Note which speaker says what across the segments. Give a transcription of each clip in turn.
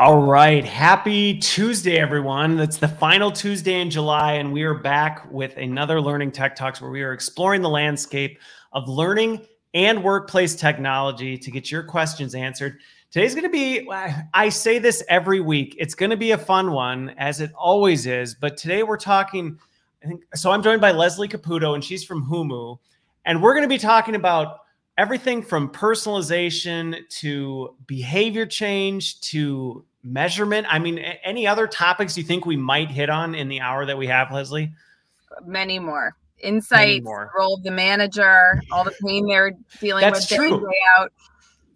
Speaker 1: All right. Happy Tuesday, everyone. That's the final Tuesday in July, and we are back with another Learning Tech Talks where we are exploring the landscape of learning and workplace technology to get your questions answered. Today's going to be, I say this every week, it's going to be a fun one, as it always is. But today we're talking, I think, so I'm joined by Leslie Caputo, and she's from Humu. And we're going to be talking about everything from personalization to behavior change to measurement. I mean, any other topics you think we might hit on in the hour that we have, Leslie?
Speaker 2: Many more insights, Many more. role of the manager, all the pain they're dealing That's with true. day, day out.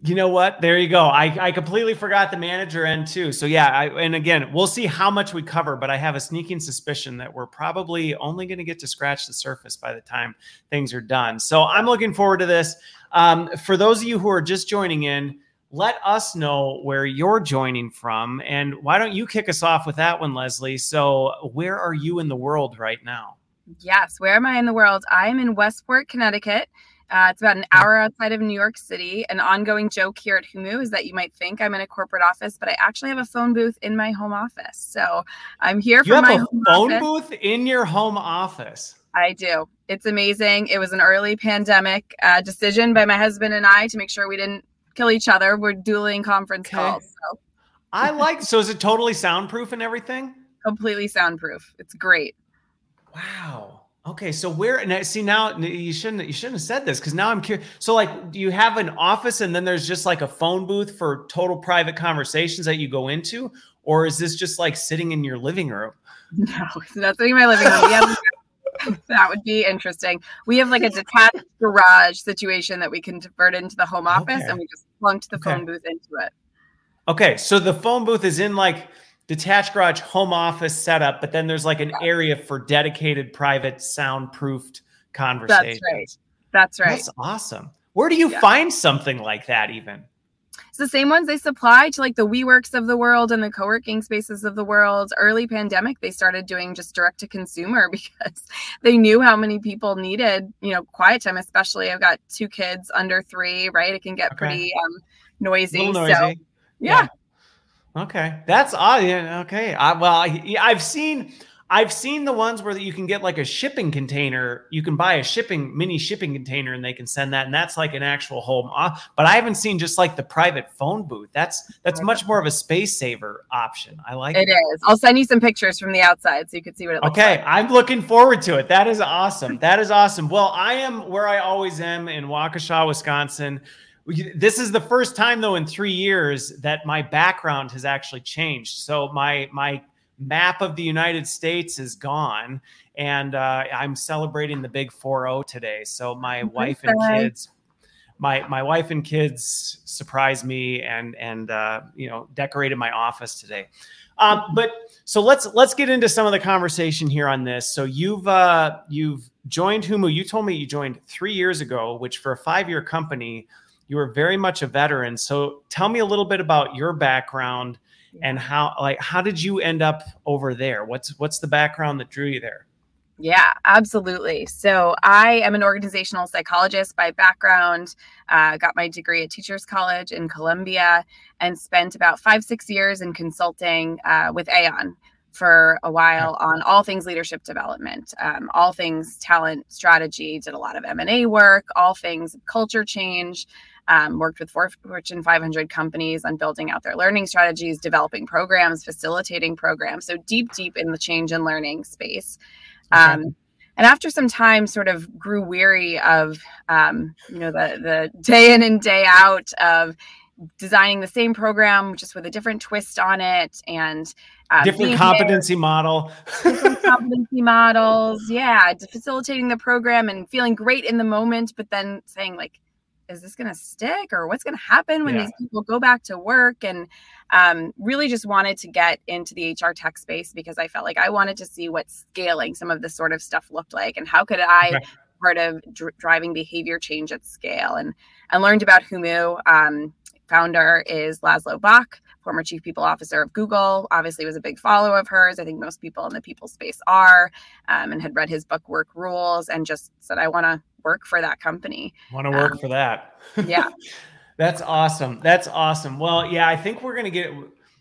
Speaker 1: You know what? There you go. I, I completely forgot the manager end too. So yeah, I, and again, we'll see how much we cover, but I have a sneaking suspicion that we're probably only going to get to scratch the surface by the time things are done. So I'm looking forward to this. Um, for those of you who are just joining in, let us know where you're joining from. And why don't you kick us off with that one, Leslie? So, where are you in the world right now?
Speaker 2: Yes, where am I in the world? I am in Westport, Connecticut. Uh, it's about an hour outside of New York City. An ongoing joke here at Humu is that you might think I'm in a corporate office, but I actually have a phone booth in my home office. So I'm here
Speaker 1: you
Speaker 2: for
Speaker 1: my
Speaker 2: phone
Speaker 1: office. booth in your home office.
Speaker 2: I do. It's amazing. It was an early pandemic uh, decision by my husband and I to make sure we didn't kill each other. We're dueling conference okay. calls. So.
Speaker 1: I like. So is it totally soundproof and everything?
Speaker 2: Completely soundproof. It's great.
Speaker 1: Wow. Okay, so where and I see now you shouldn't you shouldn't have said this because now I'm curious. So like, do you have an office and then there's just like a phone booth for total private conversations that you go into, or is this just like sitting in your living room?
Speaker 2: No, it's not sitting in my living room. Have, that would be interesting. We have like a detached garage situation that we can convert into the home office, okay. and we just plunked the okay. phone booth into it.
Speaker 1: Okay, so the phone booth is in like detached garage home office setup, but then there's like an area for dedicated private soundproofed conversations.
Speaker 2: That's right. That's right.
Speaker 1: That's awesome. Where do you yeah. find something like that even?
Speaker 2: It's the same ones they supply to like the WeWorks of the world and the co-working spaces of the world. Early pandemic, they started doing just direct to consumer because they knew how many people needed, you know, quiet time, especially I've got two kids under three, right? It can get okay. pretty um noisy. noisy. So yeah. yeah.
Speaker 1: Okay, that's odd. Yeah, okay. I, well, I, I've seen I've seen the ones where you can get like a shipping container. You can buy a shipping mini shipping container, and they can send that, and that's like an actual home. But I haven't seen just like the private phone booth. That's that's much more of a space saver option. I like
Speaker 2: it. It is. I'll send you some pictures from the outside so you can see what it looks
Speaker 1: okay,
Speaker 2: like.
Speaker 1: Okay, I'm looking forward to it. That is awesome. that is awesome. Well, I am where I always am in Waukesha, Wisconsin this is the first time though in three years that my background has actually changed so my my map of the united states is gone and uh, i'm celebrating the big 4-0 today. So my wife and kids my my wife and kids surprised me and and uh, you know decorated my office today. Um, but so let's let's get into some of the conversation here on this. So you've uh, you've joined humu. You told me you joined three years ago which for a five year company you are very much a veteran. So tell me a little bit about your background and how like how did you end up over there? What's what's the background that drew you there?
Speaker 2: Yeah, absolutely. So I am an organizational psychologist by background. Uh, got my degree at Teachers College in Columbia, and spent about five six years in consulting uh, with Aon for a while on all things leadership development, um, all things talent strategy. Did a lot of M and A work, all things culture change um, worked with Fortune 500 companies on building out their learning strategies, developing programs, facilitating programs. So deep, deep in the change and learning space. Okay. Um, and after some time, sort of grew weary of, um, you know, the the day in and day out of designing the same program just with a different twist on it and
Speaker 1: uh, different competency there, model
Speaker 2: different competency models yeah facilitating the program and feeling great in the moment but then saying like is this going to stick or what's going to happen when yeah. these people go back to work and um, really just wanted to get into the hr tech space because i felt like i wanted to see what scaling some of this sort of stuff looked like and how could i okay. part of dr- driving behavior change at scale and and learned about humu um, founder is laszlo bock former chief people officer of Google, obviously was a big follower of hers. I think most people in the people space are, um, and had read his book Work Rules and just said, I want to work for that company.
Speaker 1: Want to work um, for that.
Speaker 2: Yeah.
Speaker 1: That's awesome. That's awesome. Well, yeah, I think we're going to get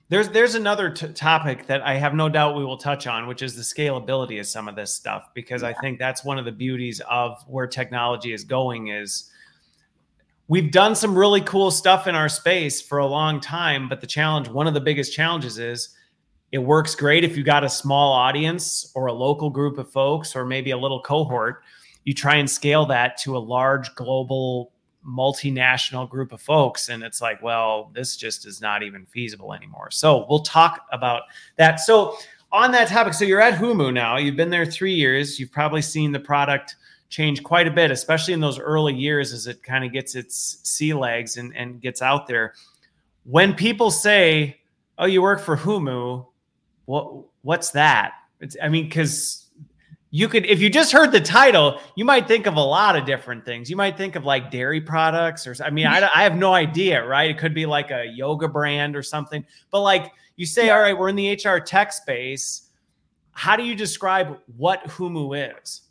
Speaker 1: there's there's another t- topic that I have no doubt we will touch on, which is the scalability of some of this stuff, because yeah. I think that's one of the beauties of where technology is going. Is we've done some really cool stuff in our space for a long time, but the challenge, one of the biggest challenges, is it works great if you got a small audience or a local group of folks or maybe a little cohort. You try and scale that to a large global multinational group of folks and it's like well this just is not even feasible anymore. So we'll talk about that. So on that topic so you're at humu now. You've been there three years. You've probably seen the product change quite a bit especially in those early years as it kind of gets its sea legs and, and gets out there. When people say oh you work for humu what what's that? It's, i mean because you could if you just heard the title you might think of a lot of different things. You might think of like dairy products or i mean I, I have no idea right? It could be like a yoga brand or something. But like you say all right we're in the hr tech space. How do you describe what humu is?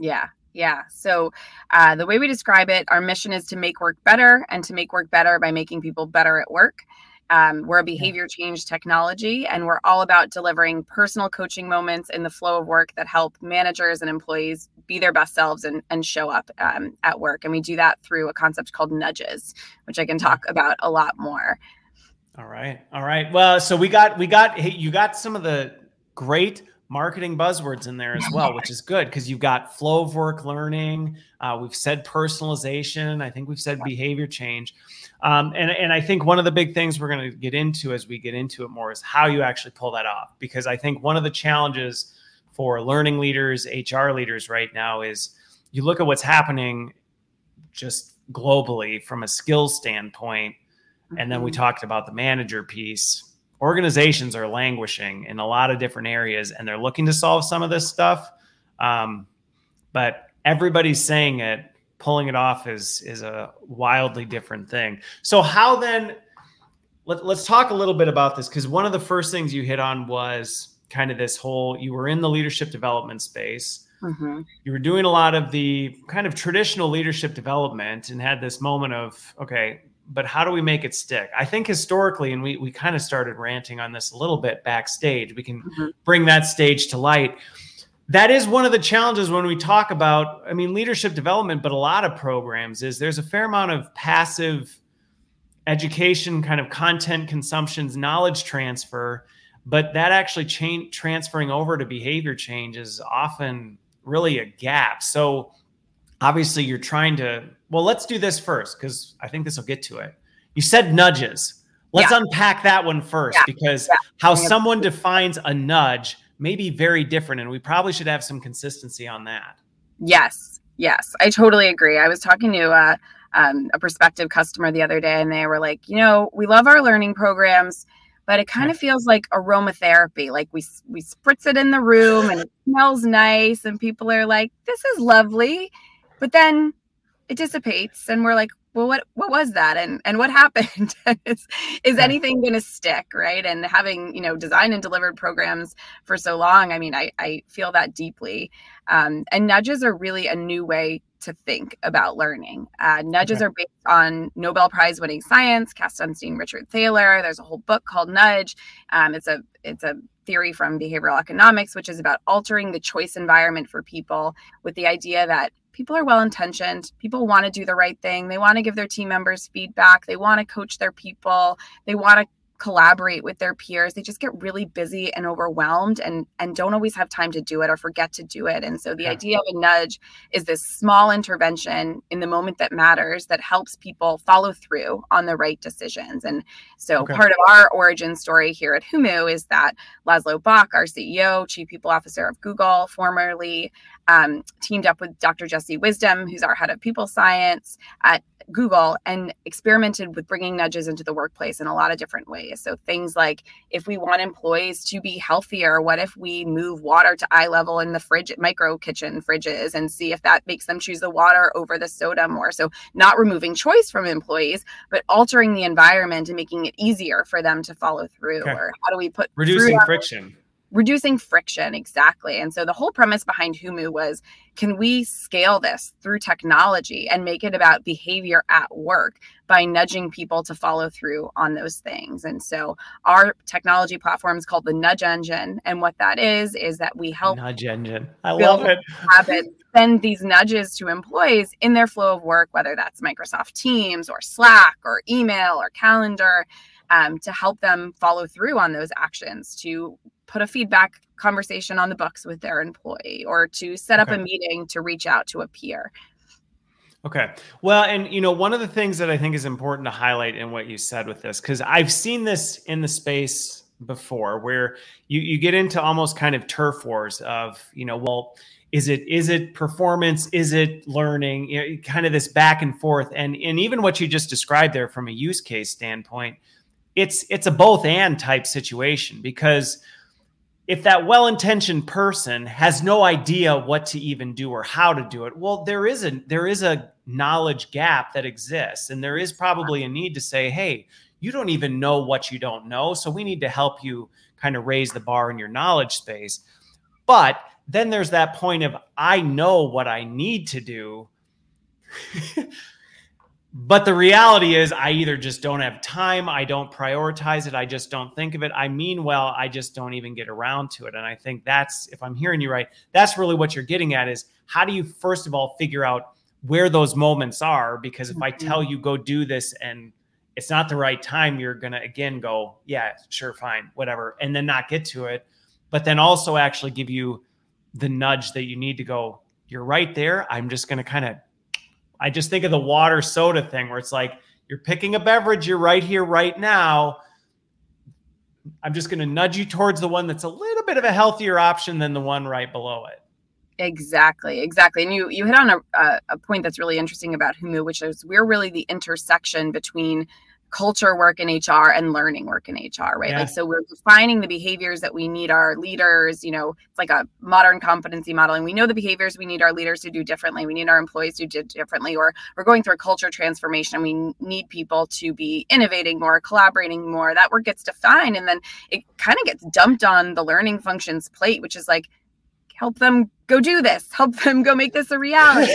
Speaker 2: Yeah yeah. So uh, the way we describe it, our mission is to make work better and to make work better by making people better at work. Um, we're a behavior change technology, and we're all about delivering personal coaching moments in the flow of work that help managers and employees be their best selves and, and show up um, at work. And we do that through a concept called nudges, which I can talk about a lot more.
Speaker 1: All right, all right. Well, so we got we got you got some of the great marketing buzzwords in there as well, which is good because you've got flow of work learning. Uh, we've said personalization. I think we've said behavior change. Um, and, and I think one of the big things we're going to get into as we get into it more is how you actually pull that off. Because I think one of the challenges for learning leaders, HR leaders right now is you look at what's happening just globally from a skills standpoint. And then we mm-hmm. talked about the manager piece. Organizations are languishing in a lot of different areas and they're looking to solve some of this stuff. Um, but everybody's saying it pulling it off is is a wildly different thing. So how then let, let's talk a little bit about this because one of the first things you hit on was kind of this whole you were in the leadership development space. Mm-hmm. You were doing a lot of the kind of traditional leadership development and had this moment of, okay, but how do we make it stick? I think historically, and we, we kind of started ranting on this a little bit backstage, we can mm-hmm. bring that stage to light that is one of the challenges when we talk about i mean leadership development but a lot of programs is there's a fair amount of passive education kind of content consumptions knowledge transfer but that actually change transferring over to behavior change is often really a gap so obviously you're trying to well let's do this first because i think this will get to it you said nudges let's yeah. unpack that one first yeah. because yeah. how someone defines a nudge may be very different. And we probably should have some consistency on that.
Speaker 2: Yes. Yes. I totally agree. I was talking to uh, um, a prospective customer the other day, and they were like, you know, we love our learning programs, but it kind of feels like aromatherapy. Like we we spritz it in the room and it smells nice, and people are like, this is lovely, but then it dissipates, and we're like, well what what was that? And and what happened? Is, is anything going to stick right? And having you know designed and delivered programs for so long i mean i i feel that deeply. Um, and nudges are really a new way to think about learning. Uh, nudges okay. are based on nobel prize winning science cass sunstein richard thaler. There's a whole book called nudge. Um, it's a it's a theory from behavioral economics which is about altering the choice environment for people with the idea that people are well intentioned. People want to do the right thing. They want to give their team members feedback. They want to coach their people. They want to collaborate with their peers they just get really busy and overwhelmed and and don't always have time to do it or forget to do it and so the yeah. idea of a nudge is this small intervention in the moment that matters that helps people follow through on the right decisions and so okay. part of our origin story here at humu is that laszlo bock our ceo chief people officer of google formerly um, teamed up with dr jessie wisdom who's our head of people science at Google and experimented with bringing nudges into the workplace in a lot of different ways. So things like if we want employees to be healthier, what if we move water to eye level in the fridge, micro kitchen fridges, and see if that makes them choose the water over the soda more? So not removing choice from employees, but altering the environment and making it easier for them to follow through. Okay. Or how do we put
Speaker 1: reducing friction?
Speaker 2: Reducing friction exactly. And so the whole premise behind humu was can we scale this through technology and make it about behavior at work by nudging people to follow through on those things? And so our technology platform is called the nudge engine and what that is is that we help
Speaker 1: nudge engine. I love it.
Speaker 2: habits send these nudges to employees in their flow of work whether that's microsoft teams or slack or email or calendar um, to help them follow through on those actions to put a feedback conversation on the books with their employee or to set up okay. a meeting to reach out to a peer.
Speaker 1: Okay. Well, and you know, one of the things that I think is important to highlight in what you said with this, because I've seen this in the space before where you, you get into almost kind of turf wars of, you know, well, is it is it performance is it learning you know, kind of this back and forth and and even what you just described there from a use case standpoint it's it's a both and type situation because if that well-intentioned person has no idea what to even do or how to do it well there is a there is a knowledge gap that exists and there is probably a need to say hey you don't even know what you don't know so we need to help you kind of raise the bar in your knowledge space. But then there's that point of i know what i need to do but the reality is i either just don't have time i don't prioritize it i just don't think of it. I mean well i just don't even get around to it. And i think that's if i'm hearing you right that's really what you're getting at is how do you first of all figure out where those moments are? Because if i tell mm-hmm. you go do this and it's not the right time you're going to again go yeah sure fine whatever and then not get to it. But then also actually give you the nudge that you need to go you're right there. I'm just going to kind of I just think of the water soda thing where it's like you're picking a beverage, you're right here, right now. I'm just going to nudge you towards the one that's a little bit of a healthier option than the one right below it.
Speaker 2: Exactly, exactly. And you you hit on a, a point that's really interesting about Humu, which is we're really the intersection between culture work in HR and learning work in HR, right? Yeah. Like, so we're defining the behaviors that we need our leaders, you know, it's like a modern competency modeling. We know the behaviors we need our leaders to do differently. We need our employees to do differently, or we're going through a culture transformation. We need people to be innovating more, collaborating more. That work gets defined. And then it kind of gets dumped on the learning functions plate, which is like, help them go do this help them go make this a reality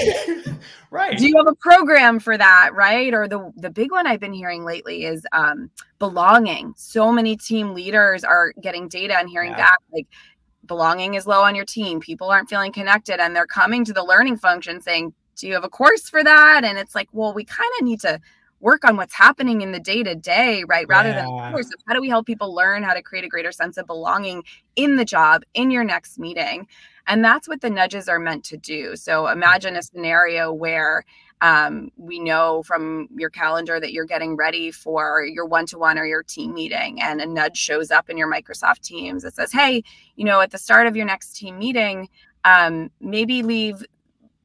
Speaker 1: right
Speaker 2: do you have a program for that right or the the big one i've been hearing lately is um, belonging so many team leaders are getting data and hearing yeah. back like belonging is low on your team people aren't feeling connected and they're coming to the learning function saying do you have a course for that and it's like well we kind of need to work on what's happening in the day to day, right? Rather yeah. than course. How do we help people learn how to create a greater sense of belonging in the job, in your next meeting? And that's what the nudges are meant to do. So imagine a scenario where um, we know from your calendar that you're getting ready for your one to one or your team meeting, and a nudge shows up in your Microsoft Teams that says, Hey, you know, at the start of your next team meeting, um, maybe leave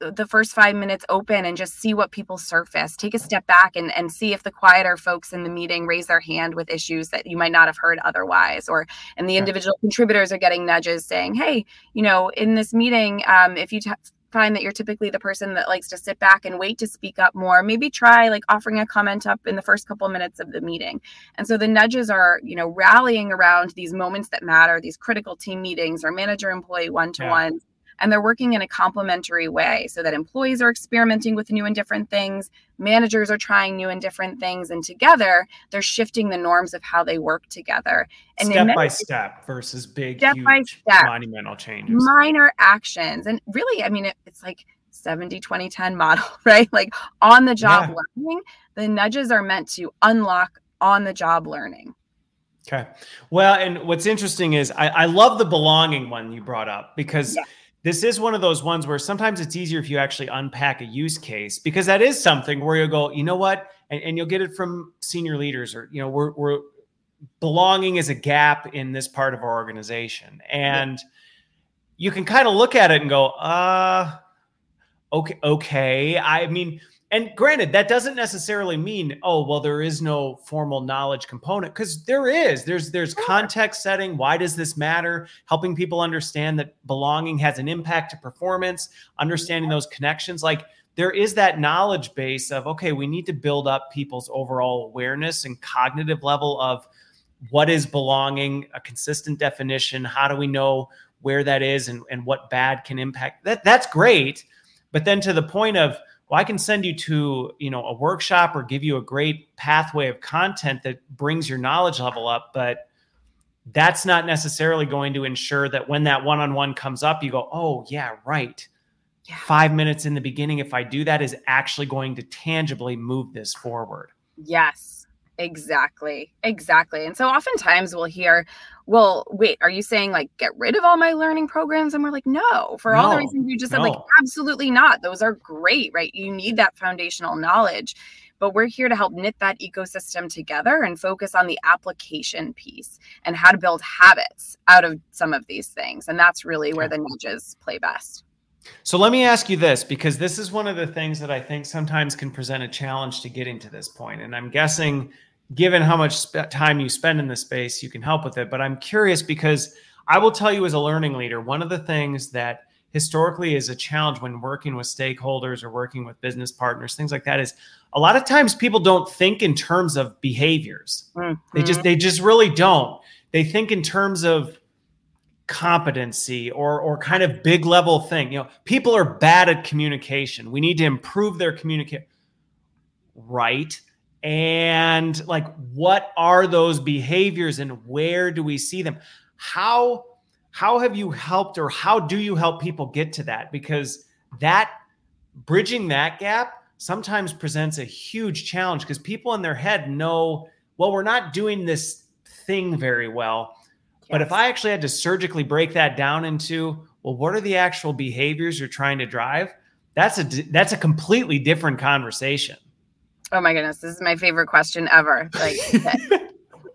Speaker 2: the first five minutes open and just see what people surface. Take a step back and, and see if the quieter folks in the meeting raise their hand with issues that you might not have heard otherwise. Or and the individual contributors are getting nudges saying, hey, you know, in this meeting, um, if you t- find that you're typically the person that likes to sit back and wait to speak up more maybe try like offering a comment up in the first couple of minutes of the meeting and so the nudges are you know rallying around these moments that matter these critical team meetings or manager employee one-to-ones and they're working in a complementary way so that employees are experimenting with new and different things managers are trying new and different things and together they're shifting the norms of how they work together.
Speaker 1: And step by step versus big step by step. monumental changes.
Speaker 2: Minor actions. And really i mean it, it's like 70 20 10 model right? Like on the job yeah. learning the nudges are meant to unlock on the job learning.
Speaker 1: Okay. Well, and what's interesting is I, I, love the belonging one you brought up because yeah this is one of those ones where sometimes it's easier if you actually unpack a use case because that is something where you'll go, you know what, and, and you'll get it from senior leaders or you know we're, we're belonging is a gap in this part of our organization, and yeah. you can kind of look at it and go, uh, okay, okay. I mean, and granted, that doesn't necessarily mean, oh, well, there is no formal knowledge component because there is. There's there's context setting. Why does this matter? Helping people understand that belonging has an impact to performance, understanding those connections. Like there is that knowledge base of, okay, we need to build up people's overall awareness and cognitive level of what is belonging, a consistent definition. How do we know where that is and, and what bad can impact that? That's great. But then to the point of, well, I can send you to, you know, a workshop or give you a great pathway of content that brings your knowledge level up. But that's not necessarily going to ensure that when that one-on-one comes up, you go, oh yeah, right. Yeah. Five minutes in the beginning, if I do that, is actually going to tangibly move this forward.
Speaker 2: Yes. Exactly. Exactly. And so oftentimes we'll hear, well, wait, are you saying like get rid of all my learning programs? And we're like, no, for no, all the reasons you just said, like, absolutely not. Those are great, right? You need that foundational knowledge. But we're here to help knit that ecosystem together and focus on the application piece and how to build habits out of some of these things. And that's really where the nudges play best.
Speaker 1: So let me ask you this because this is one of the things that I think sometimes can present a challenge to getting to this point. And I'm guessing given how much sp- time you spend in the space, you can help with it. But I'm curious because I will tell you as a learning leader, one of the things that historically is a challenge when working with stakeholders or working with business partners, things like that is a lot of times people don't think in terms of behaviors. Mm-hmm. They just they just really don't. They think in terms of competency or or kind of big level thing. You know, people are bad at communication. We need to improve their communication. Right and like what are those behaviors and where do we see them? How how have you helped or how do you help people get to that? Because that bridging that gap sometimes presents a huge challenge because people in their head know well we're not doing this thing very well yes. but if i actually had to surgically break that down into well what are the actual behaviors you're trying to drive? That's a that's a completely different conversation
Speaker 2: Oh my goodness, this is my favorite question ever. Like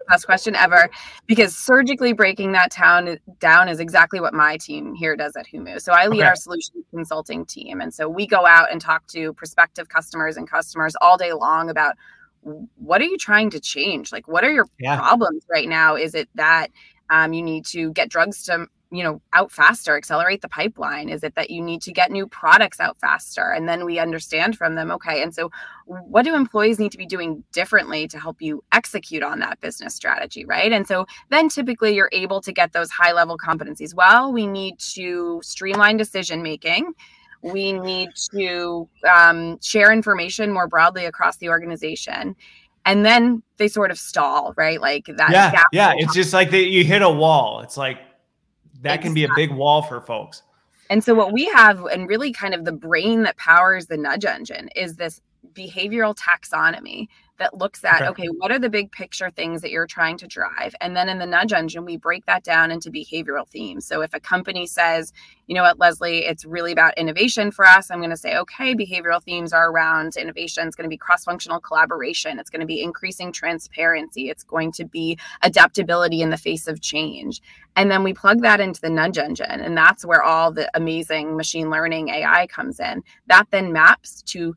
Speaker 2: best question ever because surgically breaking that town down is exactly what my team here does at Humu. So I lead okay. our solution consulting team and so we go out and talk to prospective customers and customers all day long about what are you trying to change? Like what are your yeah. problems right now? Is it that um, you need to get drugs to you know out faster accelerate the pipeline? Is it that you need to get new products out faster? And then we understand from them okay and so what do employees need to be doing differently to help you execute on that business strategy right? And so then typically you're able to get those high level competencies. Well we need to streamline decision making we need to um, share information more broadly across the organization. And then they sort of stall right? Like that
Speaker 1: yeah yeah it's just like that you hit a wall. It's like that can be a big wall for folks.
Speaker 2: And so what we have and really kind of the brain that powers the nudge engine is this behavioral taxonomy that looks at okay. okay. what are the big picture things that you're trying to drive? And then in the nudge engine we break that down into behavioral themes. So if a company says you know what leslie it's really about innovation for us i'm going to say okay behavioral themes are around innovation. It's going to be cross-functional collaboration. It's going to be increasing transparency. It's going to be adaptability in the face of change. And then we plug that into the nudge engine and that's where all the amazing machine learning ai comes in. That then maps to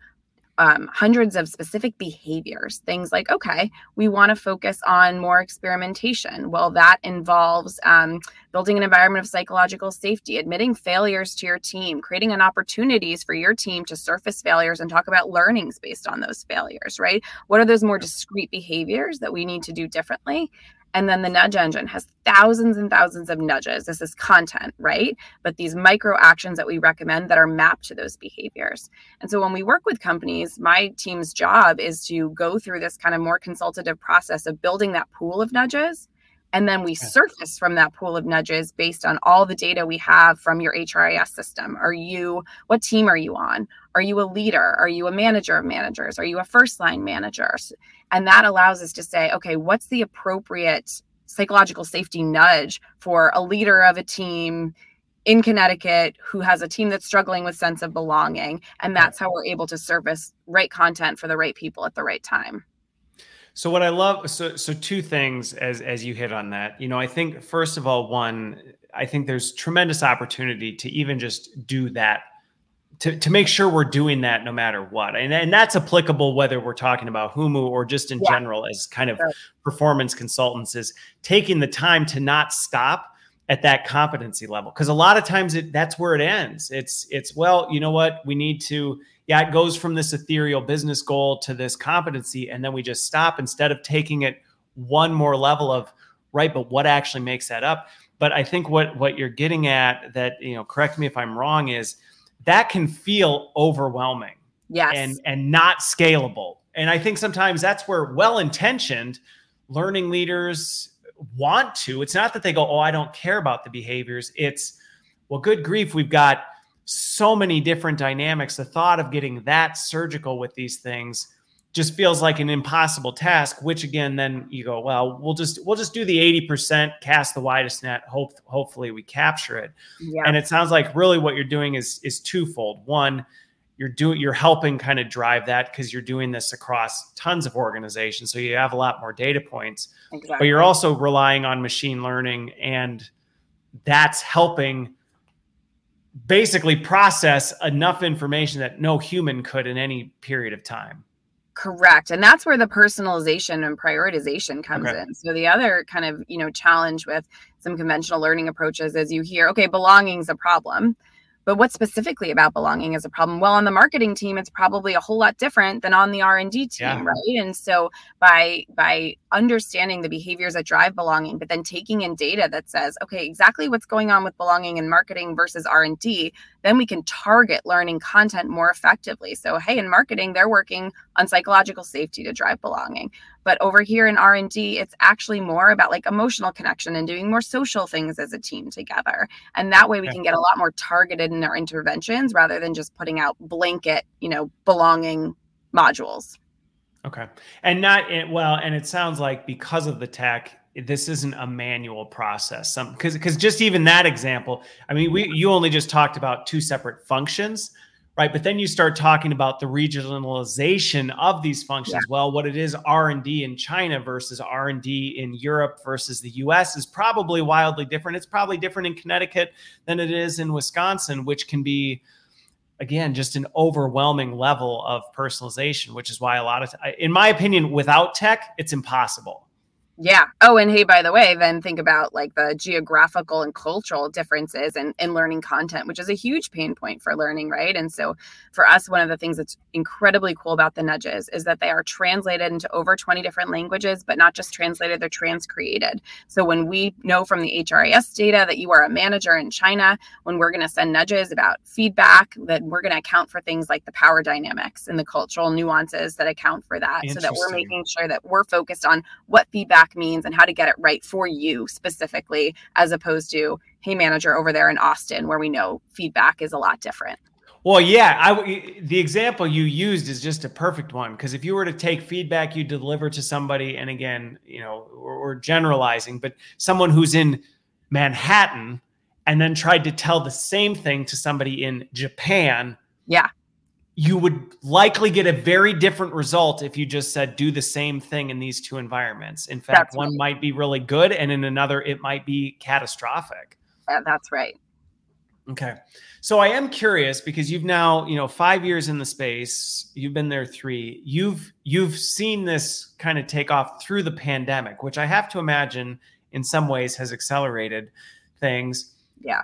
Speaker 2: um, hundreds of specific behaviors. Things like, okay, we want to focus on more experimentation. Well, that involves um, building an environment of psychological safety, admitting failures to your team, creating an opportunities for your team to surface failures and talk about learnings based on those failures, right? What are those more discrete behaviors that we need to do differently? And then the nudge engine has thousands and thousands of nudges. This is content, right? But these micro actions that we recommend that are mapped to those behaviors. And so when we work with companies, my team's job is to go through this kind of more consultative process of building that pool of nudges. And then we surface from that pool of nudges based on all the data we have from your HRIS system. Are you, what team are you on? Are you a leader? Are you a manager of managers? Are you a first line manager? And that allows us to say, okay, what's the appropriate psychological safety nudge for a leader of a team in Connecticut who has a team that's struggling with sense of belonging? And that's how we're able to service right content for the right people at the right time.
Speaker 1: So what I love so so two things as as you hit on that. You know, I think first of all one I think there's tremendous opportunity to even just do that to, to make sure we're doing that no matter what. And, and that's applicable whether we're talking about Humu or just in yeah. general as kind of performance consultants is taking the time to not stop at that competency level. Cause a lot of times it, that's where it ends. It's, it's, well, you know what? We need to, yeah, it goes from this ethereal business goal to this competency. And then we just stop instead of taking it one more level of right, but what actually makes that up? But I think what what you're getting at that, you know, correct me if I'm wrong, is that can feel overwhelming.
Speaker 2: Yes.
Speaker 1: And and not scalable. And I think sometimes that's where well-intentioned learning leaders want to. It's not that they go, "Oh, I don't care about the behaviors." It's, "Well, good grief, we've got so many different dynamics. The thought of getting that surgical with these things just feels like an impossible task which again then you go well we'll just we'll just do the 80% cast the widest net hope hopefully we capture it yeah. and it sounds like really what you're doing is is twofold one you're doing you're helping kind of drive that because you're doing this across tons of organizations so you have a lot more data points exactly. but you're also relying on machine learning and that's helping basically process enough information that no human could in any period of time
Speaker 2: Correct. And that's where the personalization and prioritization comes okay. in. So the other kind of, you know, challenge with some conventional learning approaches is you hear, okay, belonging is a problem but what specifically about belonging is a problem well on the marketing team it's probably a whole lot different than on the r&d team yeah. right and so by by understanding the behaviors that drive belonging but then taking in data that says okay exactly what's going on with belonging and marketing versus r&d then we can target learning content more effectively so hey in marketing they're working on psychological safety to drive belonging. But over here in r&d it's actually more about like emotional connection and doing more social things as a team together. And that way we can get a lot more targeted in our interventions rather than just putting out blanket you know belonging modules.
Speaker 1: Okay. And not eh, well and it sounds like because of the tech this isn't a manual process. Some because because just even that example i mean we you only just talked about two separate functions right? But then you start talking about the regionalization of these functions. Yeah. well what it is r&d in china versus r&d in europe versus the us is probably wildly different. It's probably different in connecticut than it is in wisconsin which can be again just an overwhelming level of personalization which is why a lot of in my opinion without tech it's impossible
Speaker 2: yeah. Oh, and hey, by the way, then think about like the geographical and cultural differences in, in learning content, which is a huge pain point for learning, right? And so for us, one of the things that's incredibly cool about the nudges is that they are translated into over 20 different languages, but not just translated, they're transcreated. So when we know from the HRIS data that you are a manager in China, when we're going to send nudges about feedback, that we're going to account for things like the power dynamics and the cultural nuances that account for that so that we're making sure that we're focused on what feedback feedback means and how to get it right for you specifically, as opposed to, hey, manager over there in Austin, where we know feedback is a lot different.
Speaker 1: Well, yeah, I the example you used is just a perfect one because if you were to take feedback you deliver to somebody, and again, you know, we're, we're generalizing, but someone who's in Manhattan and then tried to tell the same thing to somebody in Japan,
Speaker 2: yeah,
Speaker 1: you would likely get a very different result if you just said do the same thing in these two environments. In fact, that's one right. might be really good and in another it might be catastrophic.
Speaker 2: Yeah, that's right.
Speaker 1: Okay. So I am curious because you've now, you know, 5 years in the space, you've been there 3. You've you've seen this kind of take off through the pandemic, which I have to imagine in some ways has accelerated things.
Speaker 2: Yeah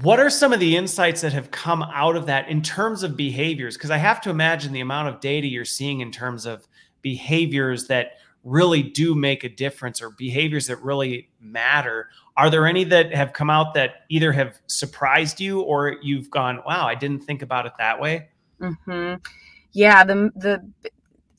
Speaker 1: what are some of the insights that have come out of that in terms of behaviors? Because I have to imagine the amount of data you're seeing in terms of behaviors that really do make a difference or behaviors that really matter. Are there any that have come out that either have surprised you or you've gone, wow, I didn't think about it that way?
Speaker 2: Mm-hmm. Yeah, the the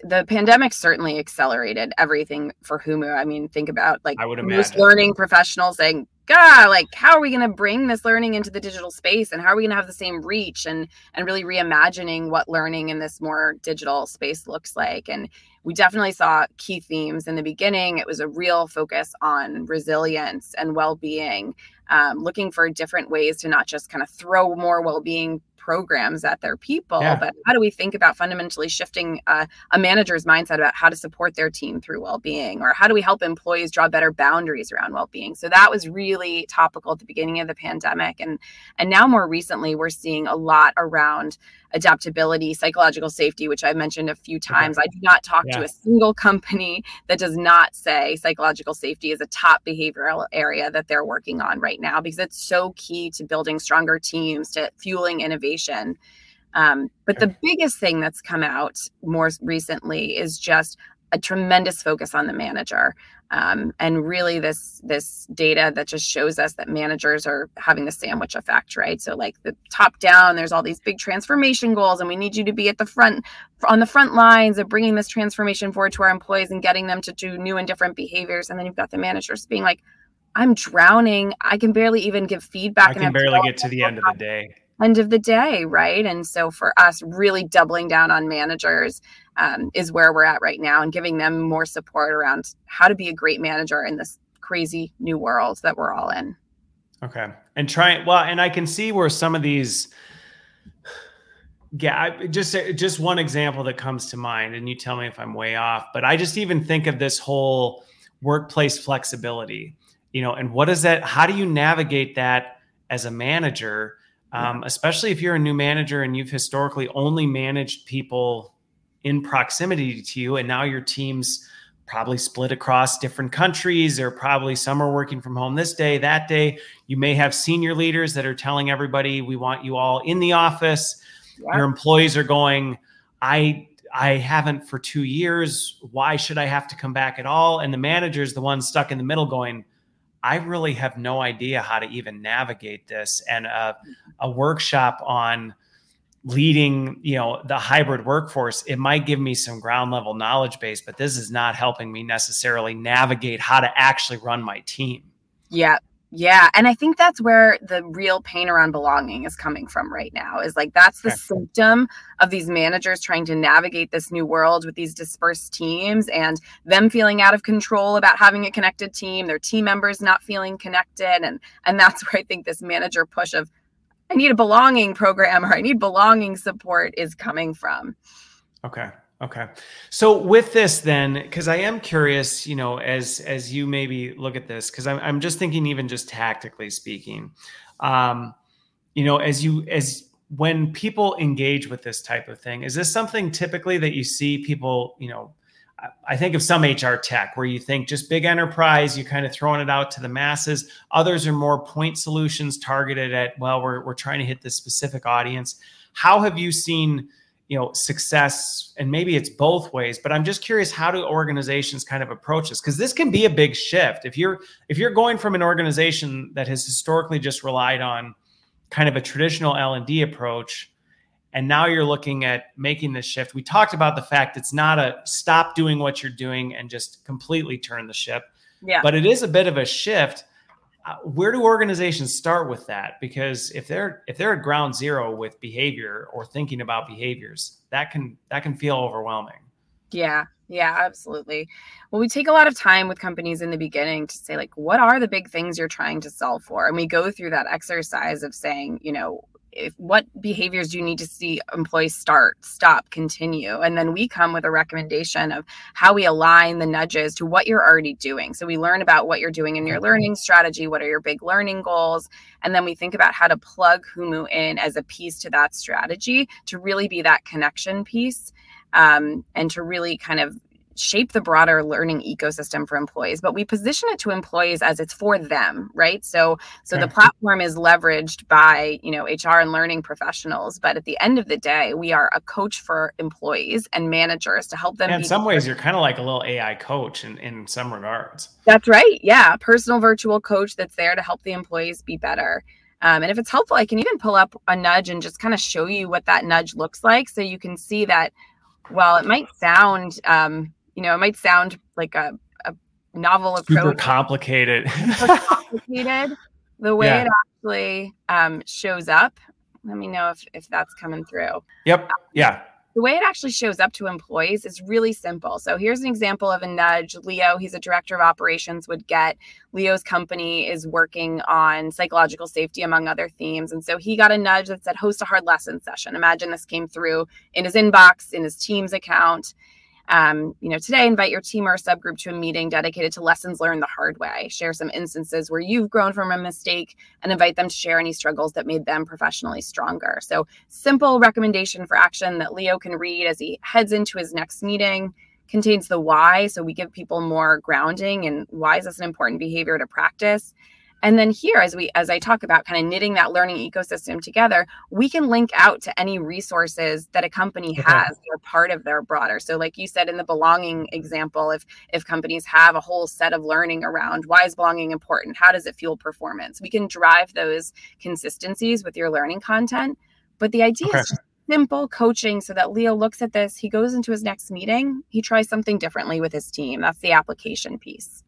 Speaker 2: the pandemic certainly accelerated everything for Humu. I mean, think about like
Speaker 1: I would imagine.
Speaker 2: learning professionals saying, God, like how are we going to bring this learning into the digital space and how are we going to have the same reach and and really reimagining what learning in this more digital space looks like? And we definitely saw key themes in the beginning. It was a real focus on resilience and well-being um, looking for different ways to not just kind of throw more well-being programs at their people yeah. but how do we think about fundamentally shifting uh, a manager's mindset about how to support their team through well-being or how do we help employees draw better boundaries around well-being so that was really topical at the beginning of the pandemic and and now more recently we're seeing a lot around adaptability, psychological safety, which I've mentioned a few times. I do not talk yeah. to a single company that does not say psychological safety is a top behavioral area that they're working on right now because it's so key to building stronger teams, to fueling innovation. Um, but the biggest thing that's come out more recently is just a tremendous focus on the manager. Um, and really this this data that just shows us that managers are having the sandwich effect right? So like the top down there's all these big transformation goals and we need you to be at the front on the front lines of bringing this transformation forward to our employees and getting them to do new and different behaviors. And then you've got the managers being like i'm drowning. I can barely even give feedback
Speaker 1: i can barely get to the end of the day
Speaker 2: end of the day, right? And so for us, really doubling down on managers um, is where we're at right now and giving them more support around how to be a great manager in this crazy new world that we're all in.
Speaker 1: Okay. And trying, well, and I can see where some of these, yeah, I, just just one example that comes to mind, and you tell me if I'm way off. But I just even think of this whole workplace flexibility, you know, and what is that? How do you navigate that as a manager? Um, especially if you're a new manager and you've historically only managed people in proximity to you and now your team's probably split across different countries or probably some are working from home this day that day. You may have senior leaders that are telling everybody we want you all in the office. Yeah. your employees are going i i haven't for two years. Why should i have to come back at all? And the manager's the one stuck in the middle going I really have no idea how to even navigate this. And a, a workshop on leading, you know, the hybrid workforce, it might give me some ground level knowledge base, but this is not helping me necessarily navigate how to actually run my team.
Speaker 2: Yeah, yeah. And I think that's where the real pain around belonging is coming from right now is like that's the symptom of these managers trying to navigate this new world with these dispersed teams and them feeling out of control about having a connected team, their team members not feeling connected. And and that's where I think this manager push of I need a belonging program or I need belonging support is coming from.
Speaker 1: Okay. Okay. So with this then, because I am curious, you know, as as you maybe look at this, because I'm I'm just thinking even just tactically speaking, um, you know, as you as when people engage with this type of thing, is this something typically that you see people, you know, I think of some HR tech where you think just big enterprise, you kind of throwing it out to the masses. Others are more point solutions targeted at, well, we're, we're trying to hit this specific audience. How have you seen you know success and maybe it's both ways but i'm just curious how do organizations kind of approach this? Because this can be a big shift. If you're if you're going from an organization that has historically just relied on kind of a traditional l&d approach and now you're looking at making this shift we talked about the fact it's not a stop doing what you're doing and just completely turn the ship yeah. but it is a bit of a shift Uh, where do organizations start with that? Because if they're if they're at ground zero with behavior or thinking about behaviors that can that can feel overwhelming.
Speaker 2: Yeah yeah absolutely. Well we take a lot of time with companies in the beginning to say like what are the big things you're trying to solve for? And we go through that exercise of saying you know if what behaviors do you need to see employees start stop continue? And then we come with a recommendation of how we align the nudges to what you're already doing. So we learn about what you're doing in your learning strategy what are your big learning goals and then we think about how to plug humu in as a piece to that strategy to really be that connection piece um, and to really kind of shape the broader learning ecosystem for employees but we position it to employees as it's for them right? So so okay. the platform is leveraged by you know hr and learning professionals but at the end of the day we are a coach for employees and managers to help them
Speaker 1: in some ways you're kind of like a little ai coach in, in some regards.
Speaker 2: That's right yeah personal virtual coach that's there to help the employees be better. Um, and if it's helpful i can even pull up a nudge and just kind of show you what that nudge looks like so you can see that well it might sound um, you know, it might sound like a, a novel approach.
Speaker 1: Super complicated.
Speaker 2: Super complicated. the way yeah. it actually um, shows up. Let me know if, if that's coming through.
Speaker 1: Yep. Yeah.
Speaker 2: The way it actually shows up to employees is really simple. So here's an example of a nudge. Leo, he's a director of operations, would get. Leo's company is working on psychological safety, among other themes. And so he got a nudge that said, host a hard lesson session. Imagine this came through in his inbox, in his Teams account um, you know, today invite your team or subgroup to a meeting dedicated to lessons learned the hard way. Share some instances where you've grown from a mistake and invite them to share any struggles that made them professionally stronger. So, simple recommendation for action that Leo can read as he heads into his next meeting contains the why. So, we give people more grounding and why is this an important behavior to practice? And then here, as we as I talk about kind of knitting that learning ecosystem together, we can link out to any resources that a company has or part of their broader. So, like you said in the belonging example, if if companies have a whole set of learning around why is belonging important, how does it fuel performance, we can drive those consistencies with your learning content. But the idea okay. is simple coaching so that Leo looks at this, he goes into his next meeting, he tries something differently with his team. That's the application piece.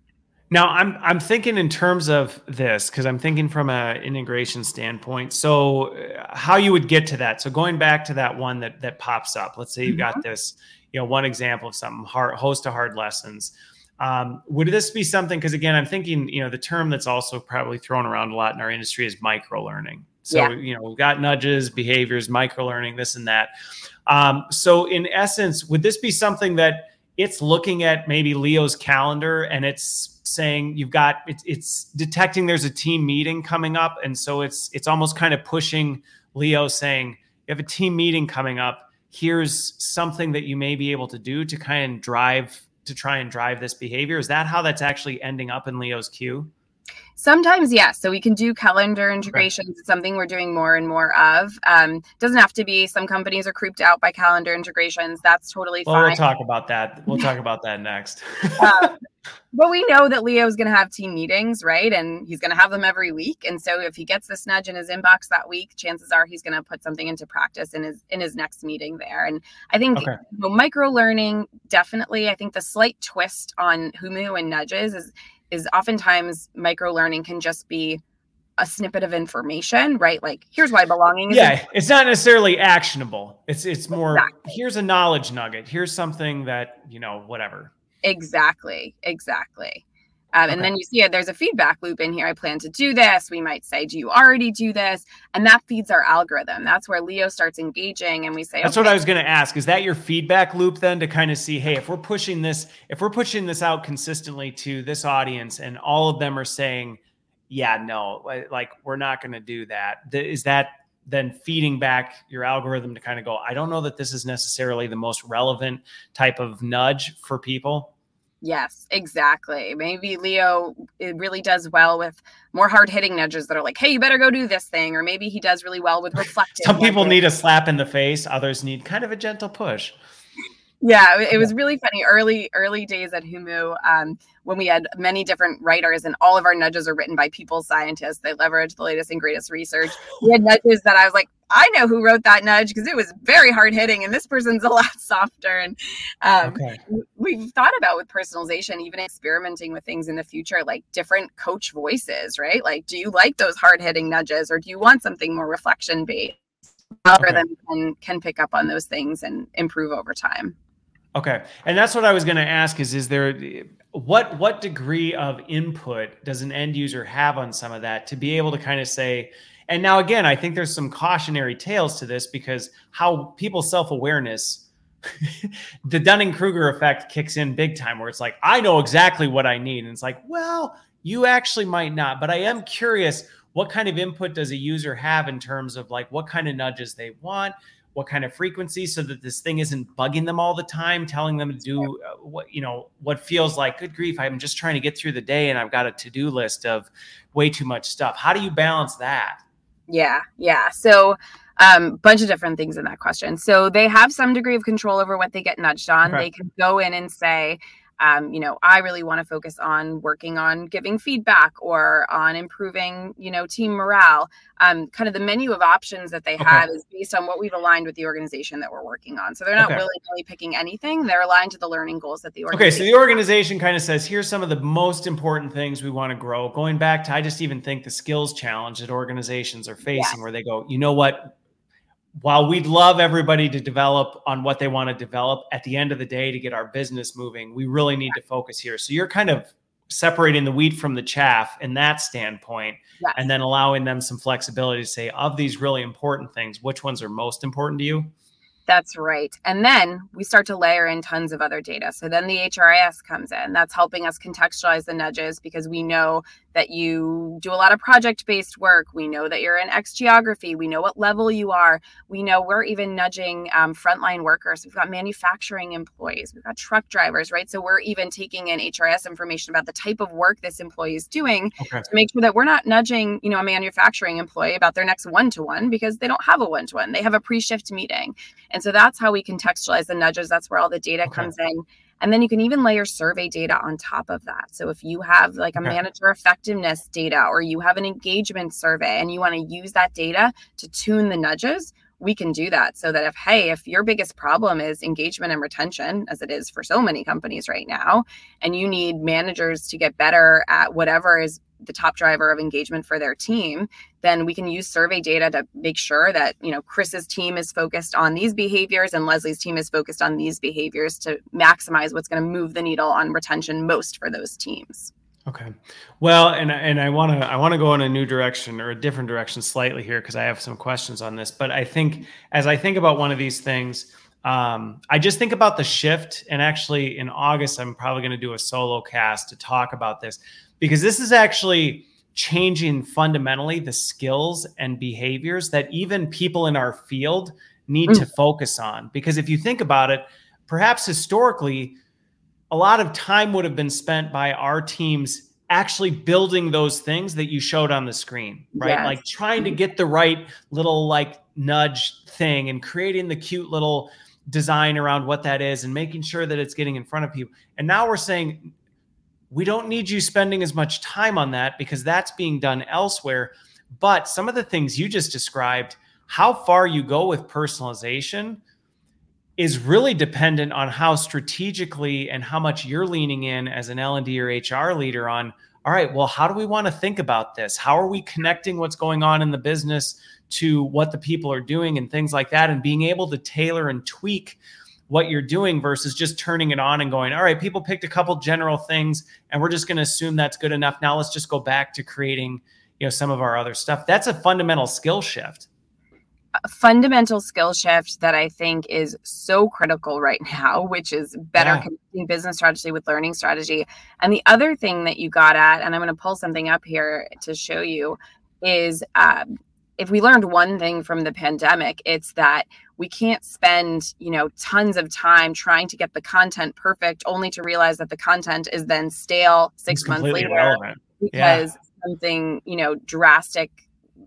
Speaker 1: Now I'm I'm thinking in terms of this because I'm thinking from an integration standpoint. So uh, how you would get to that? So going back to that one that that pops up. Let's say you've got mm-hmm. this, you know, one example of something hard host of hard lessons. Um, would this be something? Because again, I'm thinking, you know, the term that's also probably thrown around a lot in our industry is micro learning. So yeah. you know, we've got nudges, behaviors, micro learning, this and that. Um, so in essence, would this be something that it's looking at maybe Leo's calendar and it's saying you've got it's, it's detecting there's a team meeting coming up. And so it's it's almost kind of pushing leo saying you have a team meeting coming up. Here's something that you may be able to do to kind of drive to try and drive this behavior. Is that how that's actually ending up in leo's queue
Speaker 2: Sometimes, yes. So we can do calendar integrations. Okay. It's something we're doing more and more of. Um, doesn't have to be. Some companies are creeped out by calendar integrations. That's totally
Speaker 1: well,
Speaker 2: fine.
Speaker 1: We'll talk about that. We'll talk about that next.
Speaker 2: um, but we know that Leo's going to have team meetings, right? And he's going to have them every week. And so if he gets this nudge in his inbox that week, chances are he's going to put something into practice in his in his next meeting there. And I think okay. you know, micro learning definitely. I think the slight twist on Humu and nudges is is oftentimes micro learning can just be a snippet of information, right? Like here's why belonging
Speaker 1: is Yeah, it's not necessarily actionable. It's it's more exactly. here's a knowledge nugget. Here's something that, you know, whatever.
Speaker 2: Exactly. Exactly. Um, okay. And then you see it, there's a feedback loop in here. I plan to do this. We might say, Do you already do this? And that feeds our algorithm. That's where Leo starts engaging. And we say,
Speaker 1: That's okay. what I was going to ask. Is that your feedback loop then to kind of see, hey, if we're pushing this, if we're pushing this out consistently to this audience and all of them are saying, Yeah, no, like we're not going to do that. Is that then feeding back your algorithm to kind of go, I don't know that this is necessarily the most relevant type of nudge for people?
Speaker 2: Yes, exactly. Maybe Leo it really does well with more hard hitting nudges that are like, hey, you better go do this thing. Or maybe he does really well with reflective.
Speaker 1: Some people need a slap in the face, others need kind of a gentle push.
Speaker 2: Yeah, it was really funny. Early, early days at Humu, um, when we had many different writers and all of our nudges are written by people scientists. They leverage the latest and greatest research. We had nudges that I was like, I know who wrote that nudge because it was very hard hitting, and this person's a lot softer. And um, okay. we've thought about with personalization, even experimenting with things in the future, like different coach voices, right? Like, do you like those hard hitting nudges, or do you want something more reflection based? Algorithm okay. can can pick up on those things and improve over time.
Speaker 1: Okay, and that's what I was going to ask: is is there what what degree of input does an end user have on some of that to be able to kind of say? And now again, I think there's some cautionary tales to this because how people's self awareness, the Dunning Kruger effect kicks in big time, where it's like I know exactly what I need, and it's like, well, you actually might not, but I am curious. What kind of input does a user have in terms of like what kind of nudges they want? What kind of frequency so that this thing isn't bugging them all the time telling them to do uh, what you know what feels like good grief i'm just trying to get through the day and i've got a to-do list of way too much stuff. How do you balance that?
Speaker 2: Yeah yeah. So um bunch of different things in that question. So they have some degree of control over what they get nudged on. Okay. they can go in and say um, you know, I really want to focus on working on giving feedback or on improving, you know, team morale. Um, kind of the menu of options that they okay. have is based on what we've aligned with the organization that we're working on. So they're not okay. really really picking anything. They're aligned to the learning goals that the
Speaker 1: organization. Okay, so the organization kind of says, here's some of the most important things we want to grow. Going back to, I just even think the skills challenge that organizations are facing, where they go, you know what, while we'd love everybody to develop on what they want to develop, at the end of the day, to get our business moving, we really need to focus here. So you're kind of separating the wheat from the chaff in that standpoint, yes. and then allowing them some flexibility to say, of these really important things, which ones are most important to you?
Speaker 2: That's right. And then we start to layer in tons of other data. So then the HRIS comes in. That's helping us contextualize the nudges because we know that you do a lot of project based work. We know that you're in X geography. We know what level you are. We know we're even nudging um, frontline workers. We've got manufacturing employees. We've got truck drivers, right? So we're even taking in HRIS information about the type of work this employee is doing okay. to make sure that we're not nudging, you know, a manufacturing employee about their next one to one because they don't have a one to one. They have a pre shift meeting. And so that's how we contextualize the nudges. That's where all the data okay. comes in. And then you can even layer survey data on top of that. So if you have like a okay. manager effectiveness data or you have an engagement survey and you want to use that data to tune the nudges, we can do that so that if hey if your biggest problem is engagement and retention as it is for so many companies right now and you need managers to get better at whatever is the top driver of engagement for their team then we can use survey data to make sure that you know chris's team is focused on these behaviors and leslie's team is focused on these behaviors to maximize what's going to move the needle on retention most for those teams
Speaker 1: okay well and and i want to i want to go in a new direction or a different direction slightly here because i have some questions on this but i think as i think about one of these things um, I just think about the shift, and actually in August, I'm probably going to do a solo cast to talk about this because this is actually changing fundamentally the skills and behaviors that even people in our field need mm. to focus on. Because if you think about it, perhaps historically, a lot of time would have been spent by our teams actually building those things that you showed on the screen, right? Yes. Like trying to get the right little like nudge thing and creating the cute little design around what that is and making sure that it's getting in front of people. And now we're saying we don't need you spending as much time on that because that's being done elsewhere. But some of the things you just described, how far you go with personalization is really dependent on how strategically and how much you're leaning in as an L&D or HR leader on all right, well, how do we want to think about this? How are we connecting what's going on in the business to what the people are doing and things like that and being able to tailor and tweak what you're doing versus just turning it on and going, all right, people picked a couple general things and we're just going to assume that's good enough. Now let's just go back to creating, you know, some of our other stuff. That's a fundamental skill shift.
Speaker 2: Fundamental skill shift that I think is so critical right now, which is better yeah. connecting business strategy with learning strategy. And the other thing that you got at, and I'm going to pull something up here to show you, is um, if we learned one thing from the pandemic, it's that we can't spend, you know, tons of time trying to get the content perfect only to realize that the content is then stale 6 it's months later irrelevant. because yeah. something, you know, drastic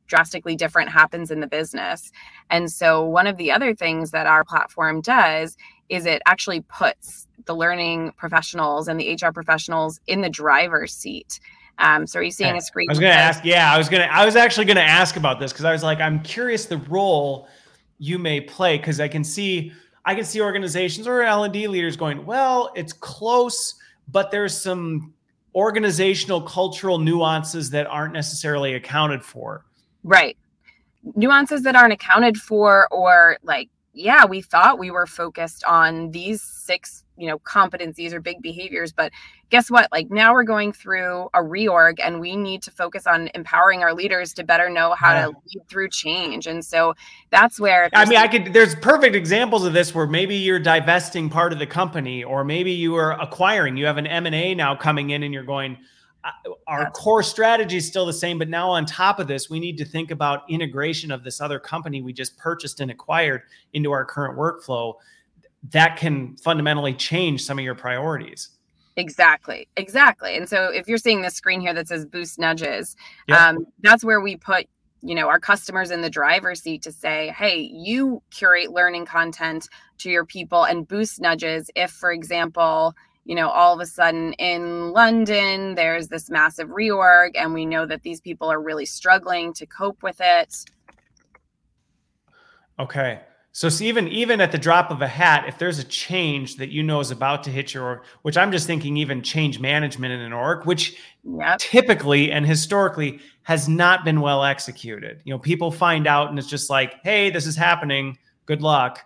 Speaker 2: drastically different happens in the business. And so one of the other things that our platform does is it actually puts the learning professionals and the HR professionals in the driver's seat. Um, so are you seeing a screen?
Speaker 1: I was going to ask. Yeah, I was going to. I was actually going to ask about this because I was like, I'm curious the role you may play because I can see I can see organizations or L and D leaders going, well, it's close, but there's some organizational cultural nuances that aren't necessarily accounted for.
Speaker 2: Right. Nuances that aren't accounted for, or like, yeah, we thought we were focused on these six you know competencies or big behaviors but guess what like now we're going through a reorg and we need to focus on empowering our leaders to better know how yeah. to lead through change and so that's where
Speaker 1: i mean i could there's perfect examples of this where maybe you're divesting part of the company or maybe you are acquiring you have an m&a now coming in and you're going our core strategy is still the same but now on top of this we need to think about integration of this other company we just purchased and acquired into our current workflow that can fundamentally change some of your priorities.
Speaker 2: Exactly. Exactly. And so if you're seeing the screen here that says boost nudges, yeah. um, that's where we put you know our customers in the driver's seat to say hey you curate learning content to your people and boost nudges if for example you know all of a sudden in london there's this massive reorg and we know that these people are really struggling to cope with it
Speaker 1: okay so even even at the drop of a hat, if there's a change that you know is about to hit your org, which I'm just thinking even change management in an org, which yep. typically and historically has not been well executed. You know, people find out and it's just like, hey, this is happening. Good luck.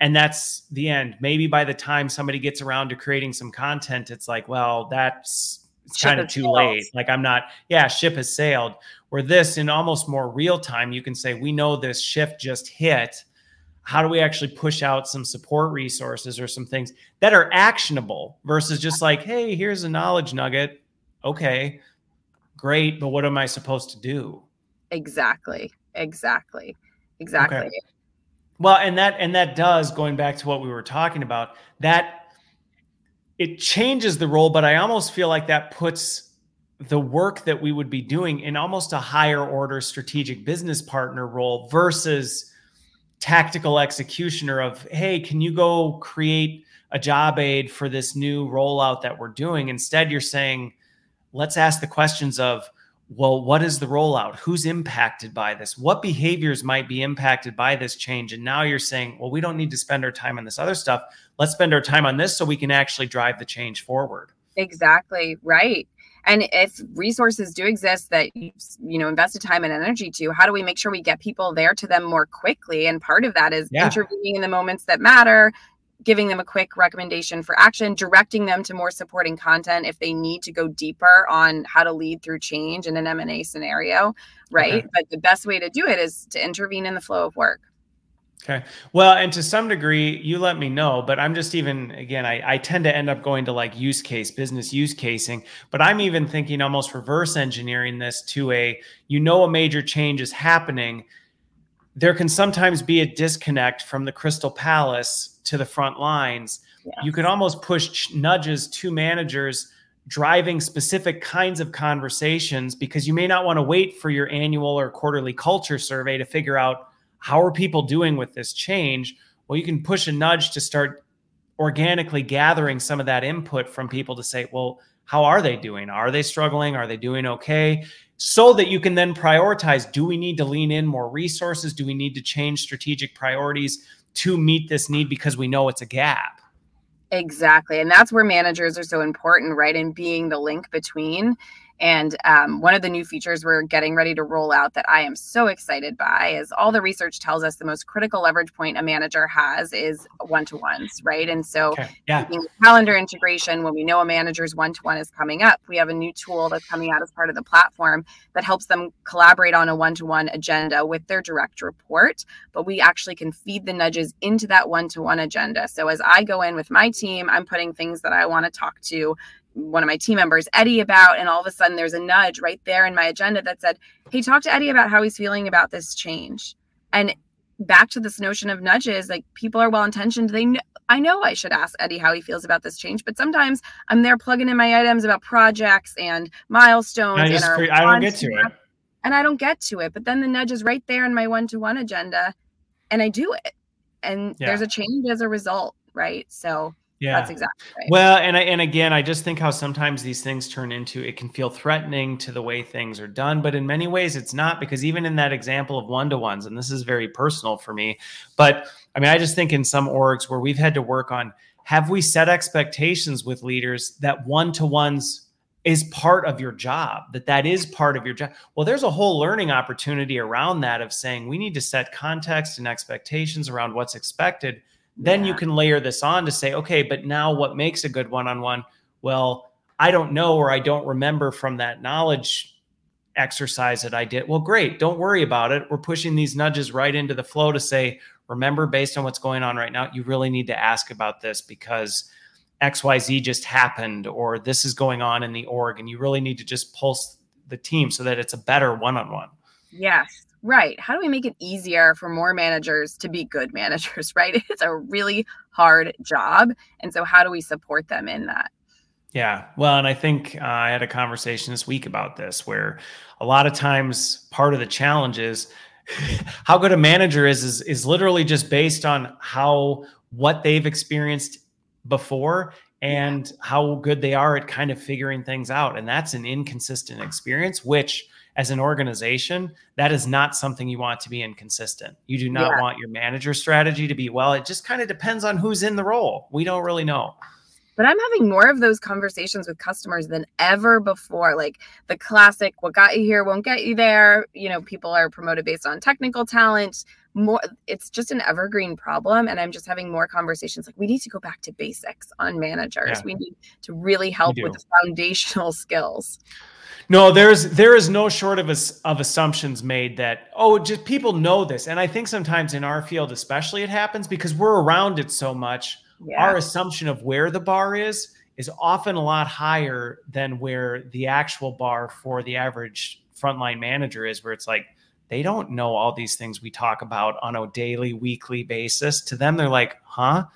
Speaker 1: And that's the end. Maybe by the time somebody gets around to creating some content, it's like, well, that's it's kind of too sailed. late. Like I'm not, yeah, ship has sailed. Where this in almost more real time, you can say, we know this shift just hit how do we actually push out some support resources or some things that are actionable versus just like, hey, here's a knowledge nugget. Okay, great, but what am I supposed to do?
Speaker 2: Exactly. Exactly. Exactly. Okay.
Speaker 1: Well, and that and that does going back to what we were talking about, that it changes the role, but I almost feel like that puts the work that we would be doing in almost a higher order strategic business partner role versus tactical executioner of hey can you go create a job aid for this new rollout that we're doing? Instead you're saying let's ask the questions of well what is the rollout? Who's impacted by this? What behaviors might be impacted by this change? And now you're saying well we don't need to spend our time on this other stuff. Let's spend our time on this so we can actually drive the change forward.
Speaker 2: Exactly. Right. And if resources do exist that you, you know invested time and energy to how do we make sure we get people there to them more quickly? And part of that is yeah. intervening in the moments that matter giving them a quick recommendation for action directing them to more supporting content if they need to go deeper on how to lead through change in an m&a scenario right okay. but the best way to do it is to intervene in the flow of work
Speaker 1: Okay. Well, and to some degree, you let me know, but I'm just even, again, I, I tend to end up going to like use case, business use casing, but I'm even thinking almost reverse engineering this to a, you know, a major change is happening. There can sometimes be a disconnect from the Crystal Palace to the front lines. Yeah. You can almost push nudges to managers driving specific kinds of conversations because you may not want to wait for your annual or quarterly culture survey to figure out how are people doing with this change? Well, you can push a nudge to start organically gathering some of that input from people to say, well, how are they doing? Are they struggling? Are they doing okay? So that you can then prioritize do we need to lean in more resources? Do we need to change strategic priorities to meet this need because we know it's a gap?
Speaker 2: Exactly. And that's where managers are so important, right? In being the link between and um, one of the new features we're getting ready to roll out that I am so excited by is all the research tells us the most critical leverage point a manager has is one to ones, right? And so, okay. yeah. calendar integration, when we know a manager's one to one is coming up, we have a new tool that's coming out as part of the platform that helps them collaborate on a one to one agenda with their direct report. But we actually can feed the nudges into that one to one agenda. So, as I go in with my team, I'm putting things that I want to talk to one of my team members, Eddie, about, and all of a sudden there's a nudge right there in my agenda that said, Hey, talk to Eddie about how he's feeling about this change. And back to this notion of nudges, like people are well intentioned. They know, I know I should ask Eddie how he feels about this change, but sometimes I'm there plugging in my items about projects and milestones.
Speaker 1: I, just, I don't get to it.
Speaker 2: And I don't get to it. But then the nudge is right there in my one to one agenda and I do it. And yeah. there's a change as a result, right? So yeah. That's exactly right.
Speaker 1: Well, and I, and again, I just think how sometimes these things turn into it can feel threatening to the way things are done, but in many ways it's not because even in that example of one to ones, and this is very personal for me, but I mean, I just think in some orgs where we've had to work on have we set expectations with leaders that one to ones is part of your job that that is part of your job well there's a whole learning opportunity around that of saying we need to set context and expectations around what's expected then yeah. you can layer this on to say, okay, but now what makes a good one on one? Well, I don't know or I don't remember from that knowledge exercise that I did. Well, great. Don't worry about it. We're pushing these nudges right into the flow to say, remember, based on what's going on right now, you really need to ask about this because XYZ just happened or this is going on in the org. And you really need to just pulse the team so that it's a better one on one.
Speaker 2: Yes. Right. How do we make it easier for more managers to be good managers, right? It's a really hard job. And so, how do we support them in that?
Speaker 1: Yeah. Well, and I think uh, I had a conversation this week about this where a lot of times part of the challenge is how good a manager is, is, is literally just based on how, what they've experienced before and how good they are at kind of figuring things out. And that's an inconsistent experience, which as an organization, that is not something you want to be inconsistent. You do not yeah. want your manager strategy to be, well, it just kind of depends on who's in the role. We don't really know.
Speaker 2: But I'm having more of those conversations with customers than ever before. Like the classic, what got you here won't get you there. You know, people are promoted based on technical talent. More, it's just an evergreen problem. And I'm just having more conversations like, we need to go back to basics on managers. Yeah. We need to really help with the foundational skills.
Speaker 1: No, there's there is no short of us of assumptions made that oh just people know this, and I think sometimes in our field especially it happens because we're around it so much. Yeah. Our assumption of where the bar is is often a lot higher than where the actual bar for the average frontline manager is, where it's like they don't know all these things we talk about on a daily, weekly basis. To them, they're like, huh?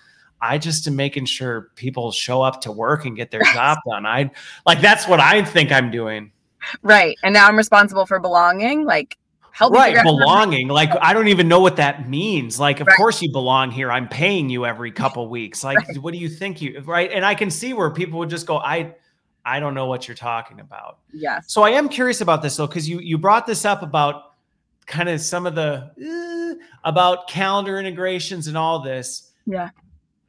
Speaker 1: I just am making sure people show up to work and get their job done. I like that's what I think I'm doing.
Speaker 2: Right. And now I'm responsible for belonging. Like
Speaker 1: help right belonging like i don't even know what that means like of right. course you belong here i'm paying you every couple weeks like right. what do you think you right and i can see where people would just go i i don't know what you're talking about
Speaker 2: yeah
Speaker 1: so i am curious about this though because you you brought this up about kind of some of the uh, about calendar integrations and all this
Speaker 2: yeah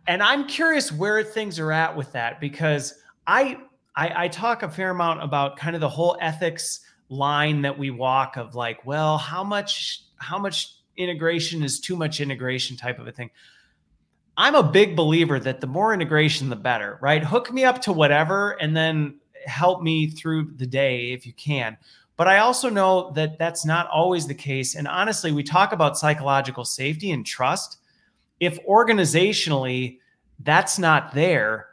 Speaker 1: and I'm curious where things are at with that because I, I I talk a fair amount about kind of the whole ethics line that we walk of like, well, how much how much integration is too much integration type of a thing. I'm a big believer that the more integration, the better, right? Hook me up to whatever and then help me through the day if you can. But I also know that that's not always the case. And honestly, we talk about psychological safety and trust if organizationally that's not there,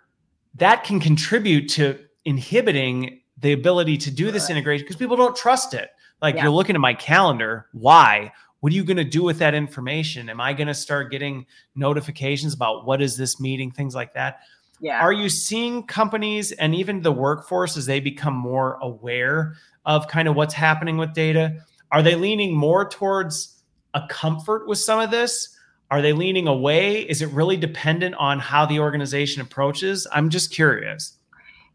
Speaker 1: that can contribute to inhibiting the ability to do this integration because people don't trust it. Like yeah. you're looking at my calendar, why? What are you going to do with that information? Am I going to start getting notifications about what is this meeting, things like that?
Speaker 2: Yeah.
Speaker 1: Are you seeing companies and even the workforce as they become more aware of kind of what's happening with data? Are they leaning more towards a comfort with some of this? Are they leaning away? Is it really dependent on how the organization approaches? I'm just curious.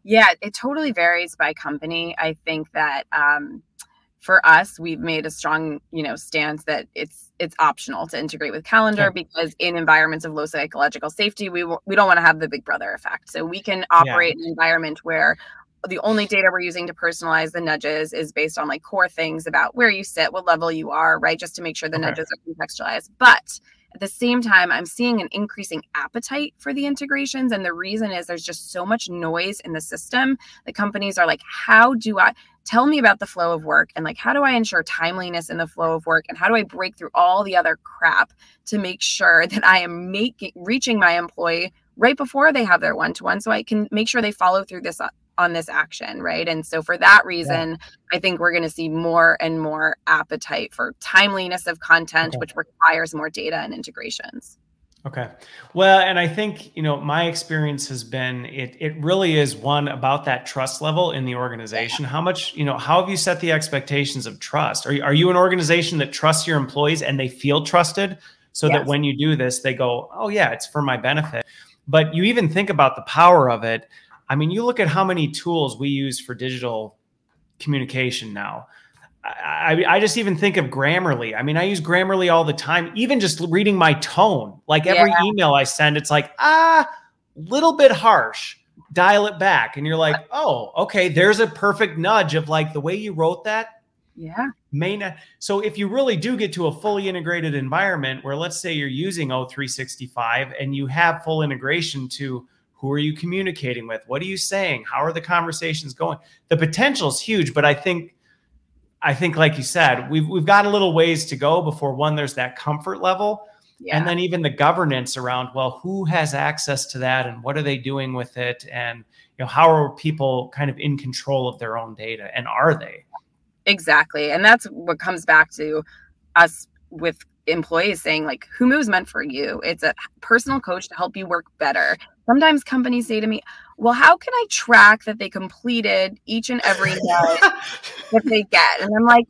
Speaker 2: Yeah, it totally varies by company. I think that um, for us, we've made a strong, you know, stance that it's it's optional to integrate with calendar okay. because in environments of low psychological safety, we we don't want to have the Big Brother effect. So we can operate yeah. an environment where the only data we're using to personalize the nudges is based on like core things about where you sit, what level you are, right? Just to make sure the okay. nudges are contextualized. But at the same time, I'm seeing an increasing appetite for the integrations. And the reason is there's just so much noise in the system. The companies are like, how do I tell me about the flow of work? And like, how do I ensure timeliness in the flow of work? And how do I break through all the other crap to make sure that I am making reaching my employee right before they have their one to one so I can make sure they follow through this uh, on this action, right? And so for that reason, yeah. I think we're going to see more and more appetite for timeliness of content, okay. which requires more data and integrations.
Speaker 1: Okay. Well, and I think, you know, my experience has been it it really is one about that trust level in the organization. How much, you know, how have you set the expectations of trust? Are you, are you an organization that trusts your employees and they feel trusted so yes. that when you do this, they go, "Oh yeah, it's for my benefit." But you even think about the power of it I mean, you look at how many tools we use for digital communication now. I, I, just even think of Grammarly. I mean, I use Grammarly all the time, even just reading my tone. Like every yeah. email I send, it's like, ah, little bit harsh. Dial it back. And you're like, oh, okay, there's a perfect nudge of like the way you wrote that.
Speaker 2: Yeah.
Speaker 1: May not. So if you really do get to a fully integrated environment where let's say you're using O365 and you have full integration to who are you communicating with? What are you saying? How are the conversations going? The potential is huge, but I think I think like you said, we've we've got a little ways to go before one there's that comfort level. Yeah. And then even the governance around, well, who has access to that and what are they doing with it? And you know, how are people kind of in control of their own data? And are they?
Speaker 2: Exactly. And that's what comes back to us with employees saying like who is meant for you it's a personal coach to help you work better sometimes companies say to me well how can i track that they completed each and every day that they get and i'm like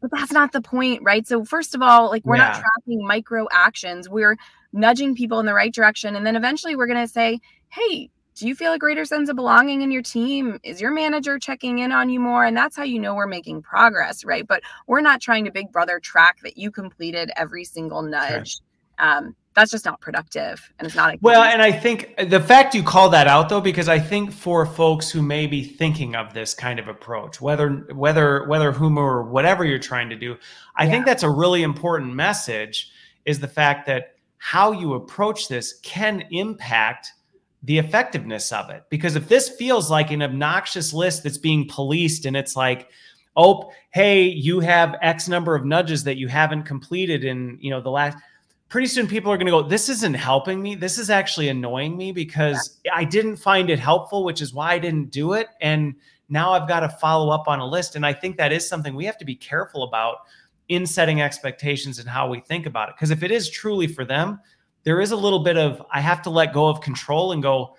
Speaker 2: but that's not the point right so first of all like we're yeah. not tracking micro actions we're nudging people in the right direction and then eventually we're going to say hey do you feel a greater sense of belonging in your team? Is your manager checking in on you more? And that's how you know we're making progress, right? But we're not trying to big brother track that you completed every single nudge. Um, that's just not productive and it's not a
Speaker 1: well and i think the fact you call that out though because i think for folks who may be thinking of this kind of approach whether whether whether whom or whatever you're trying to do i yeah. think that's a really important message is the fact that how you approach this can impact the effectiveness of it. Because if this feels like an obnoxious list that's being policed and it's like, oh, hey, you have X number of nudges that you haven't completed in, you know, the last pretty soon people are going to go, this isn't helping me. This is actually annoying me because. I didn't find it helpful, which is why I didn't do it. And now I've got to follow up on a list. And I think that is something we have to be careful about in setting expectations and how we think about it. Because if it is truly for them, there is a little bit of I have to let go of control and go,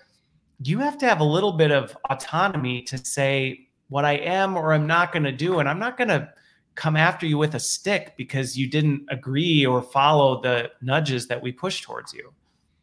Speaker 1: you have to have a little bit of autonomy to say what I am or I'm not going to do. And I'm not going to come after you with a stick because you didn't agree or follow the nudges that we push towards you.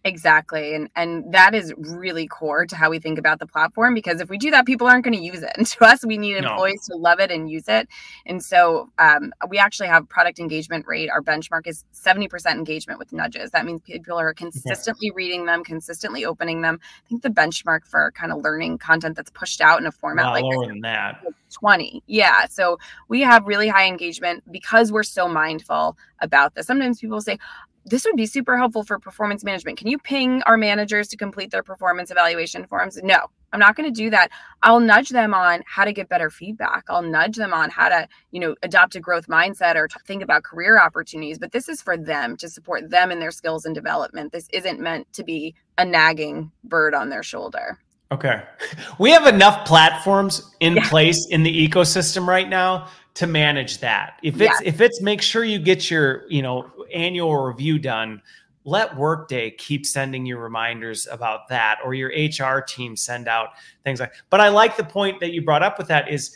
Speaker 2: Exactly. And and that is really core to how we think about the platform because if we do that, people aren't going to use it. And to us, we need employees no. to love it and use it. And so um, we actually have product engagement rate. Our benchmark is 70% engagement with nudges. That means people are consistently reading them, consistently opening them. I think the benchmark for kind of learning content that's pushed out in a format like
Speaker 1: lower than that.
Speaker 2: 20. Yeah. So we have really high engagement because we're so mindful about this. Sometimes people say, this would be super helpful for performance management. Can you ping our managers to complete their performance evaluation forms? No, I'm not going to do that. I'll nudge them on how to get better feedback. I'll nudge them on how to, you know, adopt a growth mindset or think about career opportunities. But this is for them to support them in their skills and development. This isn't meant to be a nagging bird on their shoulder.
Speaker 1: Okay. We have enough platforms in yeah. place in the ecosystem right now to manage that. If it's yeah. if it's make sure you get your, you know, annual review done, let Workday keep sending you reminders about that or your HR team send out things like. But I like the point that you brought up with that is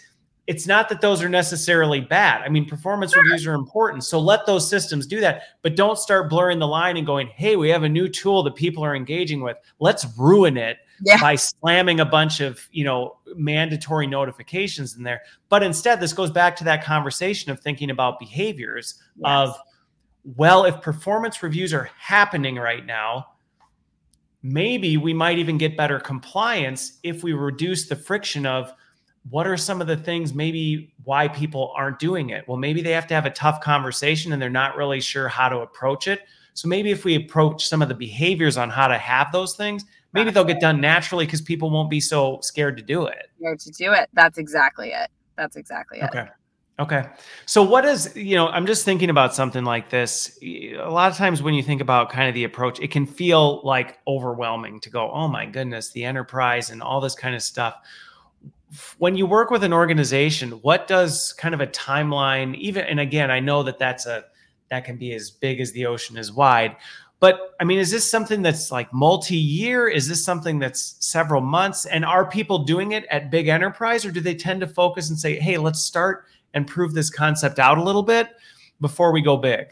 Speaker 1: it's not that those are necessarily bad. I mean, performance sure. reviews are important. So let those systems do that, but don't start blurring the line and going, "Hey, we have a new tool that people are engaging with. Let's ruin it." Yeah. by slamming a bunch of you know mandatory notifications in there but instead this goes back to that conversation of thinking about behaviors yes. of well, if performance reviews are happening right now, maybe we might even get better compliance if we reduce the friction of what are some of the things maybe why people aren't doing it? Well maybe they have to have a tough conversation and they're not really sure how to approach it. So maybe if we approach some of the behaviors on how to have those things maybe they'll get done naturally because people won't be so scared to do it.
Speaker 2: Scared to do it. That's exactly it. That's exactly it.
Speaker 1: Okay. Okay. So what is, you know, I'm just thinking about something like this. A lot of times when you think about kind of the approach, it can feel like overwhelming to go, "Oh my goodness, the enterprise and all this kind of stuff." When you work with an organization, what does kind of a timeline even and again, I know that that's a that can be as big as the ocean is wide. But I mean, is this something that's like multi-year? Is this something that's several months? And are people doing it at big enterprise or do they tend to focus and say, "Hey, let's start and prove this concept out a little bit before we go big?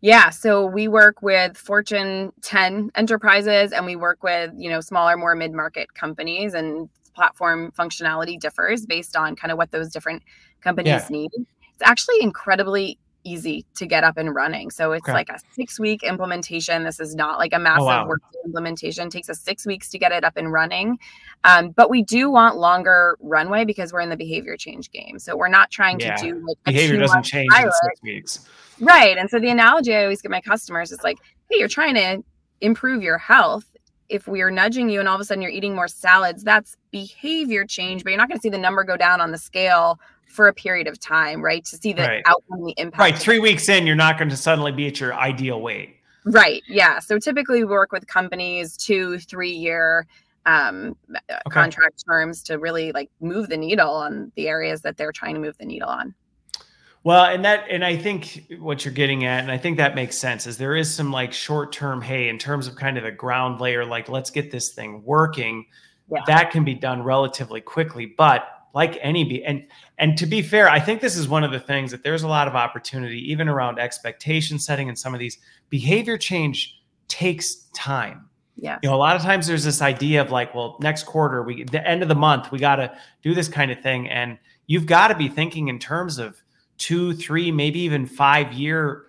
Speaker 2: Yeah, so we work with Fortune 10 enterprises and we work with, you know, smaller more mid-market companies and platform functionality differs based on kind of what those different companies yeah. need. It's actually incredibly easy to get up and running. So it's okay. like a six week implementation. This is not like a massive oh, wow. work implementation. It takes us six weeks to get it up and running. Um, but we do want longer runway because we're in the behavior change game. So we're not trying yeah. to do like
Speaker 1: behavior doesn't change pilot. in six weeks.
Speaker 2: Right. And so the analogy I always give my customers is like, hey, you're trying to improve your health if we are nudging you and all of a sudden you're eating more salads, that's behavior change, but you're not going to see the number go down on the scale for a period of time, right? To see the right. outcome, the impact.
Speaker 1: Right. Three weeks in, you're not going to suddenly be at your ideal weight.
Speaker 2: Right. Yeah. So typically we work with companies two, three year um, okay. contract terms to really like move the needle on the areas that they're trying to move the needle on.
Speaker 1: Well, and that, and I think what you're getting at, and I think that makes sense, is there is some like short term, hey, in terms of kind of the ground layer, like let's get this thing working. Yeah. That can be done relatively quickly, but like any be and and to be fair i think this is one of the things that there's a lot of opportunity even around expectation setting and some of these behavior change takes time
Speaker 2: yeah
Speaker 1: you know a lot of times there's this idea of like well next quarter we the end of the month we got to do this kind of thing and you've got to be thinking in terms of two three maybe even five year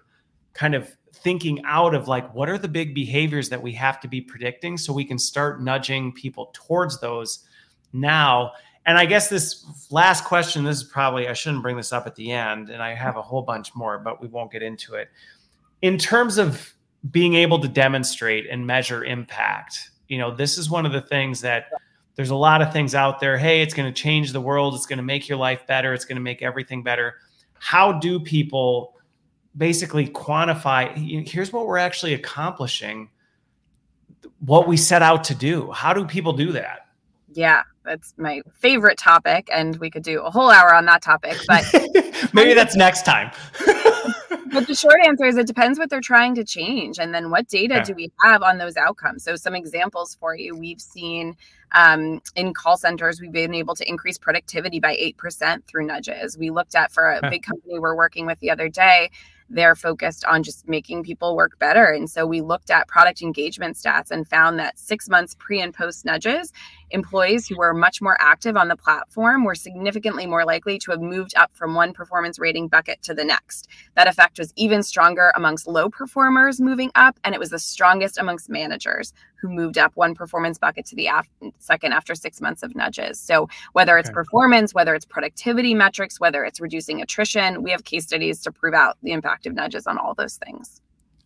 Speaker 1: kind of thinking out of like what are the big behaviors that we have to be predicting so we can start nudging people towards those now and I guess this last question, this is probably, I shouldn't bring this up at the end, and I have a whole bunch more, but we won't get into it. In terms of being able to demonstrate and measure impact, you know, this is one of the things that there's a lot of things out there. Hey, it's going to change the world. It's going to make your life better. It's going to make everything better. How do people basically quantify? Here's what we're actually accomplishing, what we set out to do. How do people do that?
Speaker 2: Yeah, that's my favorite topic, and we could do a whole hour on that topic. But
Speaker 1: maybe that's next time.
Speaker 2: but the short answer is it depends what they're trying to change, and then what data yeah. do we have on those outcomes? So, some examples for you: we've seen um, in call centers, we've been able to increase productivity by eight percent through nudges. We looked at for a big company we're working with the other day they're focused on just making people work better. And so we looked at product engagement stats and found that six months pre and post nudges, employees who were much more active on the platform were significantly more likely to have moved up from one performance rating bucket to the next. That effect was even stronger amongst low performers moving up, and it was the strongest amongst managers who moved up one performance bucket to the af- second after six months of nudges. So whether it's okay. performance, whether it's productivity metrics, whether it's reducing attrition, we have case studies to prove out the impact of nudges on all those things.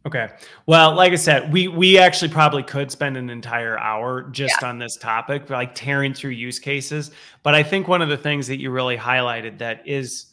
Speaker 1: Okay. Well, like I said, we we actually probably could spend an entire hour just yeah. on this topic, like tearing through use cases. But I think one of the things that you really highlighted that is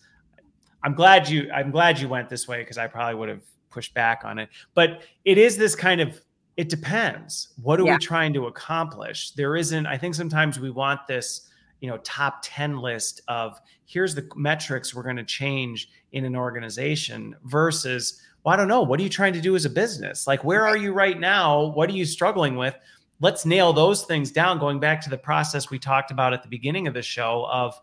Speaker 1: I'm glad you I'm glad you went this way because I probably would have pushed back on it. But it is this kind of it depends. What are yeah. we trying to accomplish? There isn't, I think sometimes we want this, you know, top 10 list of here's the metrics we're going to change in an organization versus, well, I don't know, what are you trying to do as a business? Like, where are you right now? What are you struggling with? Let's nail those things down. Going back to the process we talked about at the beginning of the show of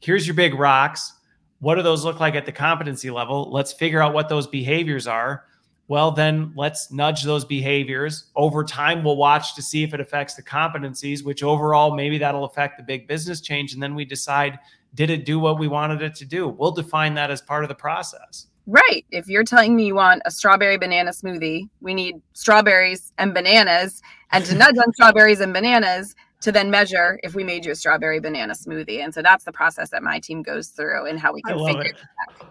Speaker 1: here's your big rocks. What do those look like at the competency level? Let's figure out what those behaviors are well, then let's nudge those behaviors. Over time, we'll watch to see if it affects the competencies, which overall, maybe that'll affect the big business change. And then we decide, did it do what we wanted it to do? We'll define that as part of the process.
Speaker 2: Right. If you're telling me you want a strawberry banana smoothie, we need strawberries and bananas. And to nudge on strawberries and bananas, to then measure if we made you a strawberry banana smoothie. And so that's the process that my team goes through and how we can figure it out.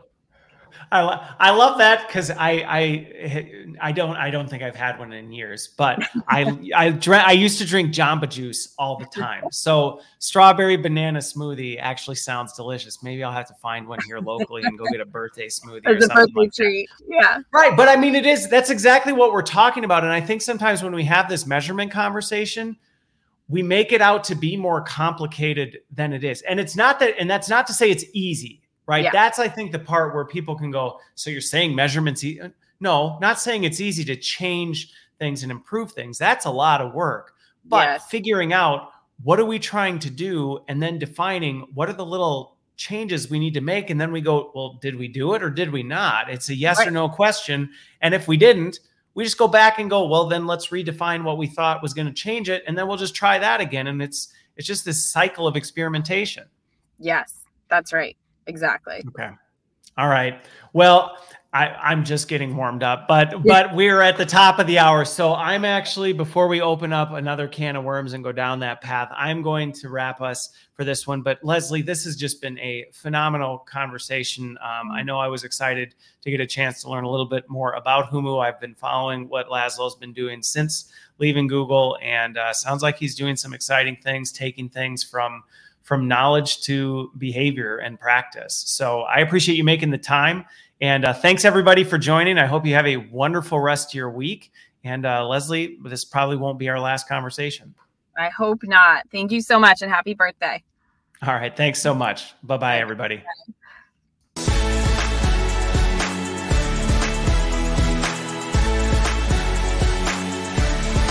Speaker 1: I, lo- I love that because I, I I don't I don't think I've had one in years, but I I drank I used to drink Jamba Juice all the time. So strawberry banana smoothie actually sounds delicious. Maybe I'll have to find one here locally and go get a birthday smoothie. As a birthday like treat,
Speaker 2: yeah.
Speaker 1: Right, but I mean, it is that's exactly what we're talking about, and I think sometimes when we have this measurement conversation, we make it out to be more complicated than it is, and it's not that, and that's not to say it's easy right? Yeah. That's I think the part where people can go. So you're saying measurements? E-? No, not saying it's easy to change things and improve things. That's a lot of work. But yes. figuring out what are we trying to do, and then defining what are the little changes we need to make, and then we go, well, did we do it or did we not? It's a yes right. or no question. And if we didn't, we just go back and go, well, then let's redefine what we thought was going to change it, and then we'll just try that again. And it's it's just this cycle of experimentation.
Speaker 2: Yes, that's right. Exactly.
Speaker 1: Okay. All right. Well, I, am just getting warmed up, but but we're at the top of the hour. So I'm actually before we open up another can of worms and go down that path, I'm going to wrap us for this one. But Leslie, this has just been a phenomenal conversation. Um, I know I was excited to get a chance to learn a little bit more about Humu. I've been following what Laszlo's been doing since leaving Google, and uh, sounds like he's doing some exciting things, taking things from from knowledge to behavior and practice. So I appreciate you making the time. And uh, thanks everybody for joining. I hope you have a wonderful rest of your week. And uh, Leslie, this probably won't be our last conversation.
Speaker 2: I hope not. Thank you so much and happy birthday.
Speaker 1: All right. Thanks so much. Bye bye, everybody. Bye.